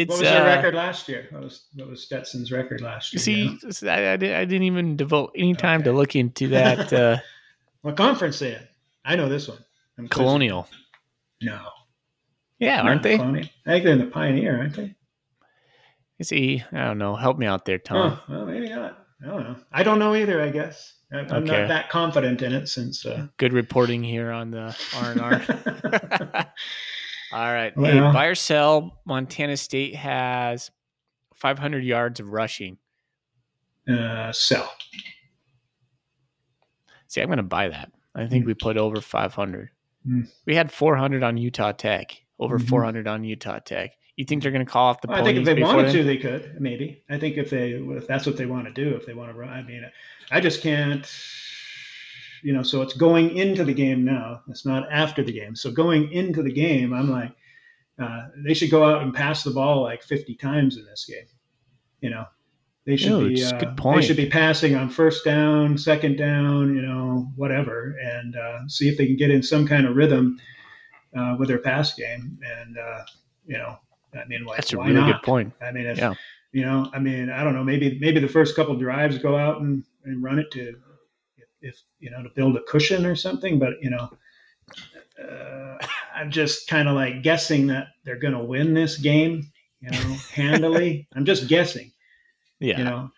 What was uh, their record last year? What was what was Stetson's record last year? See, you know? I, I, didn't, I didn't even devote any time to look into that. Uh, what conference they in? I know this one. I'm quizzing. Colonial, No, yeah, not aren't they? Colonial. I think they're in the Pioneer, aren't they? See, I don't know. Help me out there, Tom. Oh, well, maybe not. I don't know. I don't know either. I guess I'm I'm Okay. not that confident in it since. Uh, Good reporting here on the R and R. All right. Hey, buy or sell. Montana State has 500 yards of rushing. uh, sell. See, I'm going to buy that. I think Hmm. we put over 500. Hmm. We had 400 on Utah Tech, over Mhm. 400 on Utah Tech. You think they're going to call off the Well, I think if they wanted then? to, they could maybe. I think if they if that's what they want to do, if they want to run, I mean, I just can't. You know, so it's going into the game now. It's not after the game. So going into the game, I'm like, uh, they should go out and pass the ball like 50 times in this game. You know, they should be uh, they should be passing on first down, second down, you know, whatever, and uh, see if they can get in some kind of rhythm uh, with their pass game. And uh, you know, I mean, like, That's a really not? good point. I mean, if Yeah. you know, I mean, I don't know. Maybe maybe the first couple drives go out and, and run it to, if you know, to build a cushion or something. But you know, uh, I'm just kind of like guessing that they're going to win this game. You know, handily. I'm just guessing. Yeah. You know,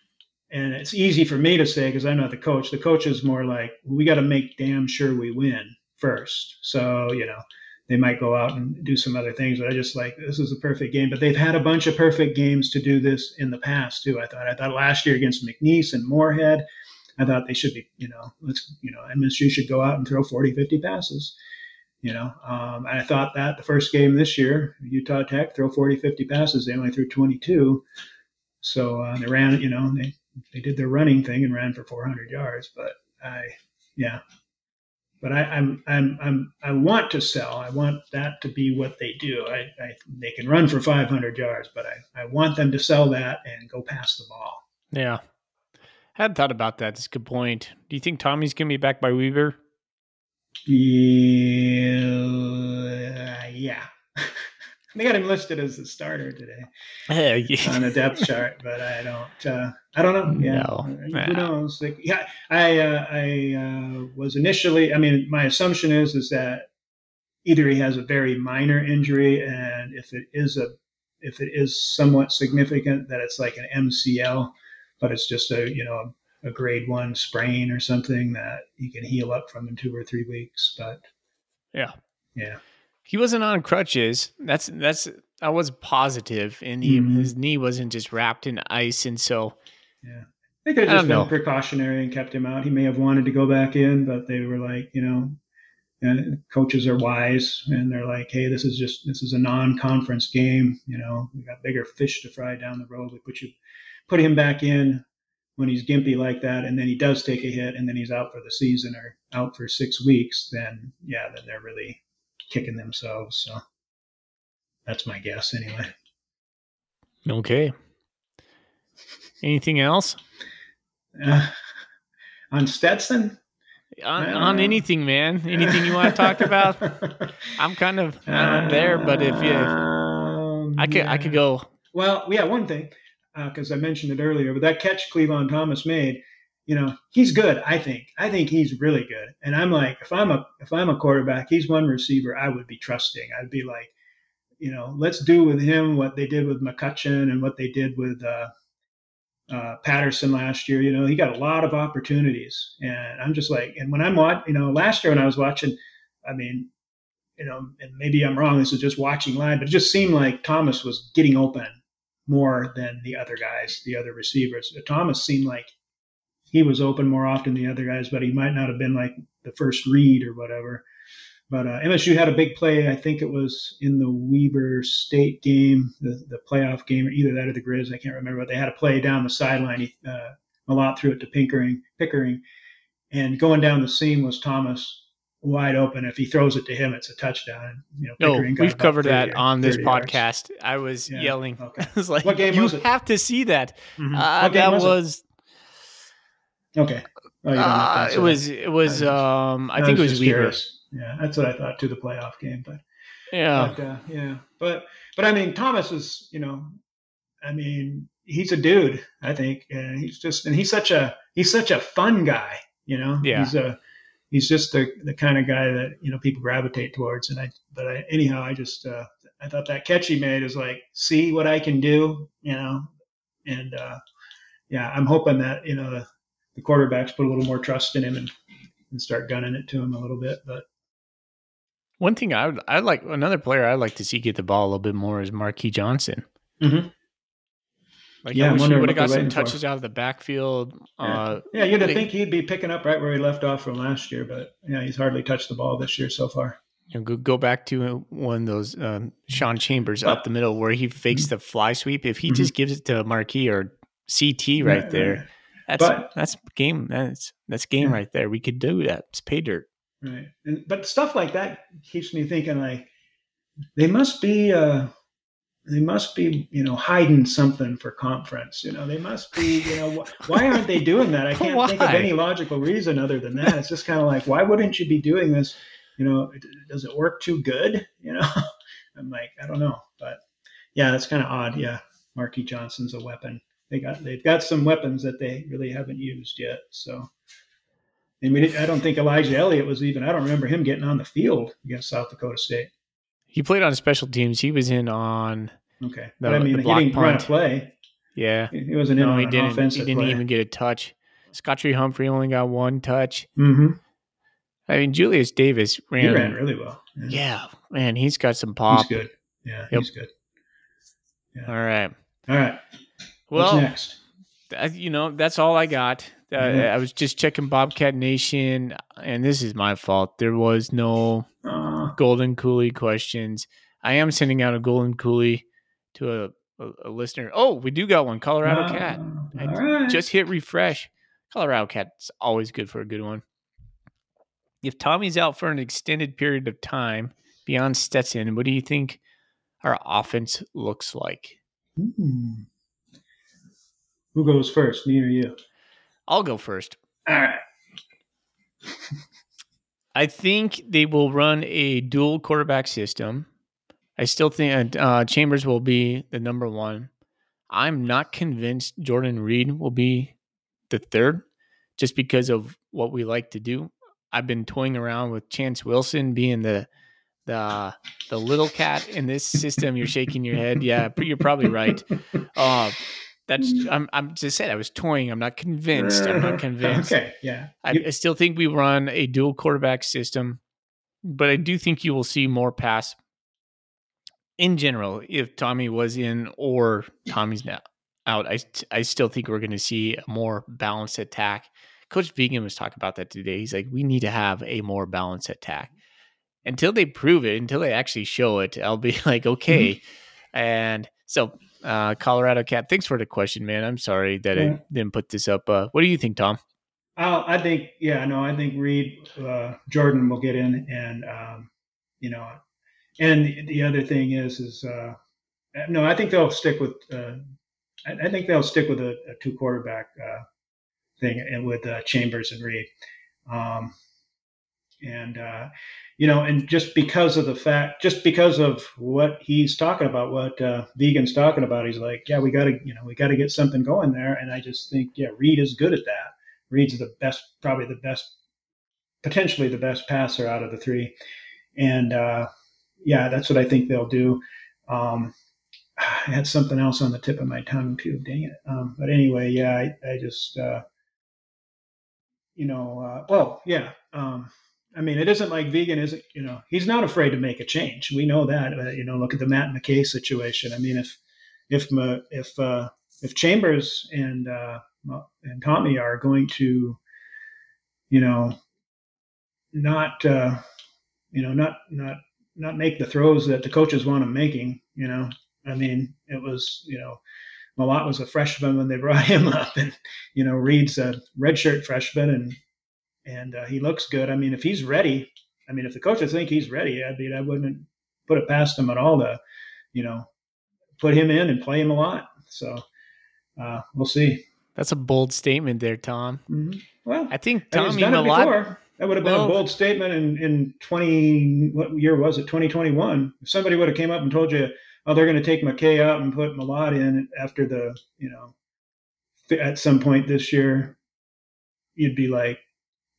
and it's easy for me to say because I'm not the coach. The coach is more like we got to make damn sure we win first. So you know, they might go out and do some other things. But I just like this is a perfect game. But they've had a bunch of perfect games to do this in the past too. I thought. I thought last year against McNeese and Morehead, I thought they should be. You know, let's you know MSU should go out and throw 40, 50 passes. You know, um, I thought that the first game this year, Utah Tech throw 40, 50 passes. They only threw 22. So uh, they ran, you know, they, they did their running thing and ran for 400 yards. But I, yeah, but I, I'm, I'm, I'm, I want to sell. I want that to be what they do. I, I they can run for 500 yards, but I, I want them to sell that and go pass the ball. Yeah. I hadn't thought about that. That's a good point. Do you think Tommy's going to be back by Weber? Yeah, yeah. they got him listed as the starter today. On the depth chart, but I don't. Uh, I don't know. Yeah, No. who knows? Like, yeah, I uh, I uh, was initially. I mean, my assumption is is that either he has a very minor injury, and if it is a if it is somewhat significant, that it's like an MCL, but it's just a you know a grade one sprain or something that he can heal up from in two or three weeks. But Yeah. yeah, He wasn't on crutches. That's that's I was positive, and he, Mhm. his knee wasn't just wrapped in ice, and so yeah. They could I have just been know. precautionary and kept him out. He may have wanted to go back in, but they were like, you know, and coaches are wise and they're like, hey, this is just this is a non-conference game. You know, we got bigger fish to fry down the road. We put you put him back in when he's gimpy like that, and then he does take a hit, and then he's out for the season or out for six weeks. Then yeah, then they're really kicking themselves. So that's my guess anyway. okay. Anything else Uh, on Stetson. on, Uh, on anything, man? Anything you want to talk about? I'm kind of I'm there, but if you, Um, I could I could go. Well, yeah, one thing because I mentioned it earlier, but that catch Clevan Thomas made, you know, he's good. I think. I think he's really good. And I'm like, if I'm a if I'm a quarterback, he's one receiver I would be trusting. I'd be like, you know, let's do with him what they did with McCutcheon and what they did with. Uh, uh, Patterson last year, you know, he got a lot of opportunities, and I'm just like, and when I'm watching, you know, last year when I was watching, I mean, you know, and maybe I'm wrong. This is just watching live, but it just seemed like Thomas was getting open more than the other guys, the other receivers. Thomas seemed like he was open more often than the other guys, but he might not have been like the first read or whatever. But uh, MSU had a big play. I think it was in the Weber State game, the, the playoff game, or either that or the Grizz. I can't remember. But they had a play down the sideline. Uh, Mellott threw it to Pickering, Pickering, and going down the seam was Thomas wide open. If he throws it to him, it's a touchdown. You know, No, Pickering we've covered that on this 30 yards. podcast. I was Yeah, yelling. okay. I was like, What game you was it? have to see that. Mhm. Uh, that was was, Okay. Oh, you don't have to uh, it was it was I um I that. think it was Weber. curious. Yeah, that's what I thought to the playoff game, but Yeah. but uh, yeah, but but I mean Thomas is you know, I mean he's a dude I think, and he's just and he's such a he's such a fun guy, you know. Yeah. He's a he's just the the kind of guy that you know people gravitate towards, and I but I, anyhow I just uh, I thought that catch he made is like see what I can do, you know, and uh, yeah, I'm hoping that you know the, the quarterbacks put a little more trust in him and and start gunning it to him a little bit, but. One thing I would I like another player I'd like to see get the ball a little bit more is Marquis Johnson. Mhm. Like Yeah, I I'm wish he would have got some waiting for. touches out of the backfield. Uh, Yeah, you'd think he'd be picking up right where he left off from last year, but yeah, he's hardly touched the ball this year so far. you know, go, go back to one of those um, Sean Chambers up the middle where he fakes the fly sweep. If he Mhm. just gives it to Marquis or CT right Right, there, that's But- that's game. That's that's game Yeah. right there. We could do that. It's pay dirt. Right. And, but stuff like that keeps me thinking like they must be uh they must be, you know, hiding something for conference. You know, they must be, you know, wh- why aren't they doing that? I can't think of any logical reason other than that. It's just kind of like, why wouldn't you be doing this? You know, does it work too good? You know, I'm like, I don't know, but yeah, that's kind of odd. Yeah, Marky Johnson's a weapon. They got they've got some weapons that they really haven't used yet. So, I mean, I don't think Elijah Elliott was even. I don't remember him getting on the field against South Dakota State. He played on special teams. He was in on Okay, The- but I the mean, he block didn't punt. play. yeah. He he wasn't in No, on he an didn't. He didn't play. even get a touch. Scottre Humphrey only got one touch. hmm I mean, Julius Davis He ran. ran really well. Yeah, man, he's got some pop. he's good. Yeah, Yep. he's good. All right. All right, Well, what's next? you know, that's all I got. Uh, Mhm. I was just checking Bobcat Nation, and this is my fault. There was no Uh, Golden Coolie questions. I am sending out a Golden Coolie to a, a, a listener. Oh, we do got one. Colorado uh, Cat. I right. Just hit refresh. Colorado Cat's always good for a good one. If Tommy's out for an extended period of time beyond Stetson, what do you think our offense looks like? Hmm. Who goes first, me or you? I'll go first. All right. I think they will run a dual quarterback system. I still think uh, Chambers will be the number one. I'm not convinced Jordan Reed will be the third just because of what we like to do. I've been toying around with Chance Wilson being the the the little cat in this system. You're shaking your head. Yeah, you're probably right. Uh, that's mm. I'm I'm just said I was toying. I'm not convinced. I'm not convinced. Okay, yeah. I, You- I still think we run a dual quarterback system, but I do think you will see more pass in general if Tommy was in or Tommy's now out. I I still think we're going to see a more balanced attack. Coach Vigen was talking about that today. He's like, we need to have a more balanced attack. Until they prove it, until they actually show it, I'll be like, mm-hmm. okay. And so, uh, Colorado Cat, thanks for the question, man. I'm sorry that Yeah. I didn't put this up. Uh, what do you think, Tom? I'll, I think, yeah, no, I think Reed, uh, Jordan will get in, and um, you know, and the, the other thing is, is uh, no, I think they'll stick with, uh, I, I think they'll stick with a, a two quarterback uh, thing, and with uh, Chambers and Reed, um, and uh, you know, and just because of the fact, just because of what he's talking about, what uh, Vigen's talking about, he's like, yeah, we got to, you know, we got to get something going there, and I just think, yeah, Reed is good at that. Reed's the best, probably the best, potentially the best passer out of the three. And uh, yeah, that's what I think they'll do. Um, I had something else on the tip of my tongue too. Dang it. Um, but anyway, yeah, I, I just, uh, you know, uh, well, yeah. Um, I mean, it isn't like Vigen isn't, you know, he's not afraid to make a change. We know that. Uh, you know, look at the Matt McKay situation. I mean, if if if uh, if Chambers and uh, and Tommy are going to, you know, not uh, you know not not not make the throws that the coaches want them making. You know, I mean, it was you know, Mellott was a freshman when they brought him up, and you know, Reed's a redshirt freshman, and and uh, he looks good. I mean, if he's ready, I mean, if the coaches think he's ready, I mean, I wouldn't put it past him at all to, you know, put him in and play him a lot. So uh, we'll see. That's a bold statement there, Tom. Mhm. Well, I think Tommy done it before. That would have been Well- a bold statement in, in 20, what year was it? 2021. If somebody would have came up and told you, oh, they're going to take McKay out and put Mellott in after the, you know, at some point this year, you'd be like,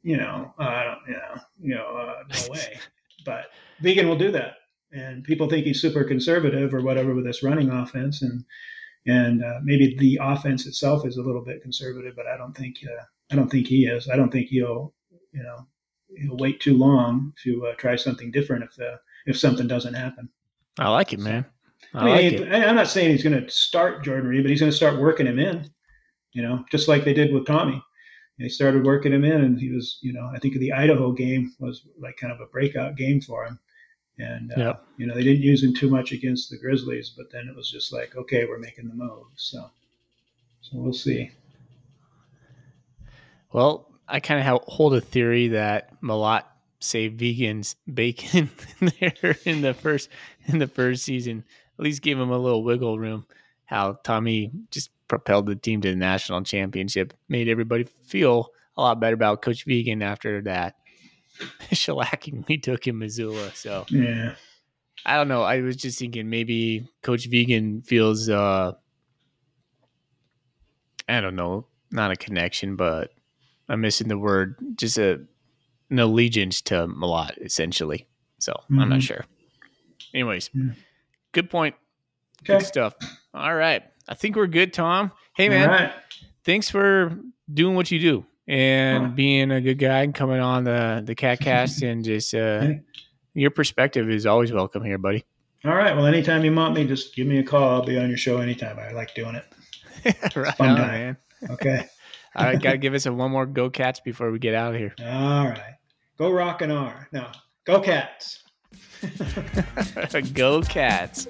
you know, uh, I don't, you know, you know, uh, no way. but Vigen will do that. And people think he's super conservative or whatever with this running offense. And, and uh, maybe the offense itself is a little bit conservative, but I don't think, uh, I don't think he is. I don't think he'll, you know, he'll wait too long to uh, try something different if the if something doesn't happen. I like it, man. I, I mean, like it. I- I'm not saying he's going to start Jordan Reed, but he's going to start working him in. You know, just like they did with Tommy. They started working him in, and he was, you know, I think the Idaho game was like kind of a breakout game for him. And uh, you know they didn't use him too much against the Grizzlies, but then it was just like, okay, we're making the move. So, so we'll see. Well, I kind of hold a theory that Mellott saved Vigen's bacon there in the first in the first season. At least gave him a little wiggle room. How Tommy just propelled the team to the national championship, made everybody feel a lot better about Coach Vigen after that shellacking we took in Missoula. So Yeah, I don't know. I was just thinking maybe Coach Vigen feels uh I don't know, not a connection, but I'm missing the word, just a an allegiance to Mellott, essentially. So I'm not Mhm. sure. Anyways, Yeah. good point. Good stuff. All right. I think we're good, Tom. Hey man, right. thanks for doing what you do and Well- being a good guy and coming on the the catcast and just uh your perspective is always welcome here, buddy. All right. Well, anytime you want me, just give me a call. I'll be on your show anytime. I like doing it. right fun on, time. man. Okay. All right, gotta give us a one more go cats before we get out of here. All right. Go rock and R. No, go cats. go cats.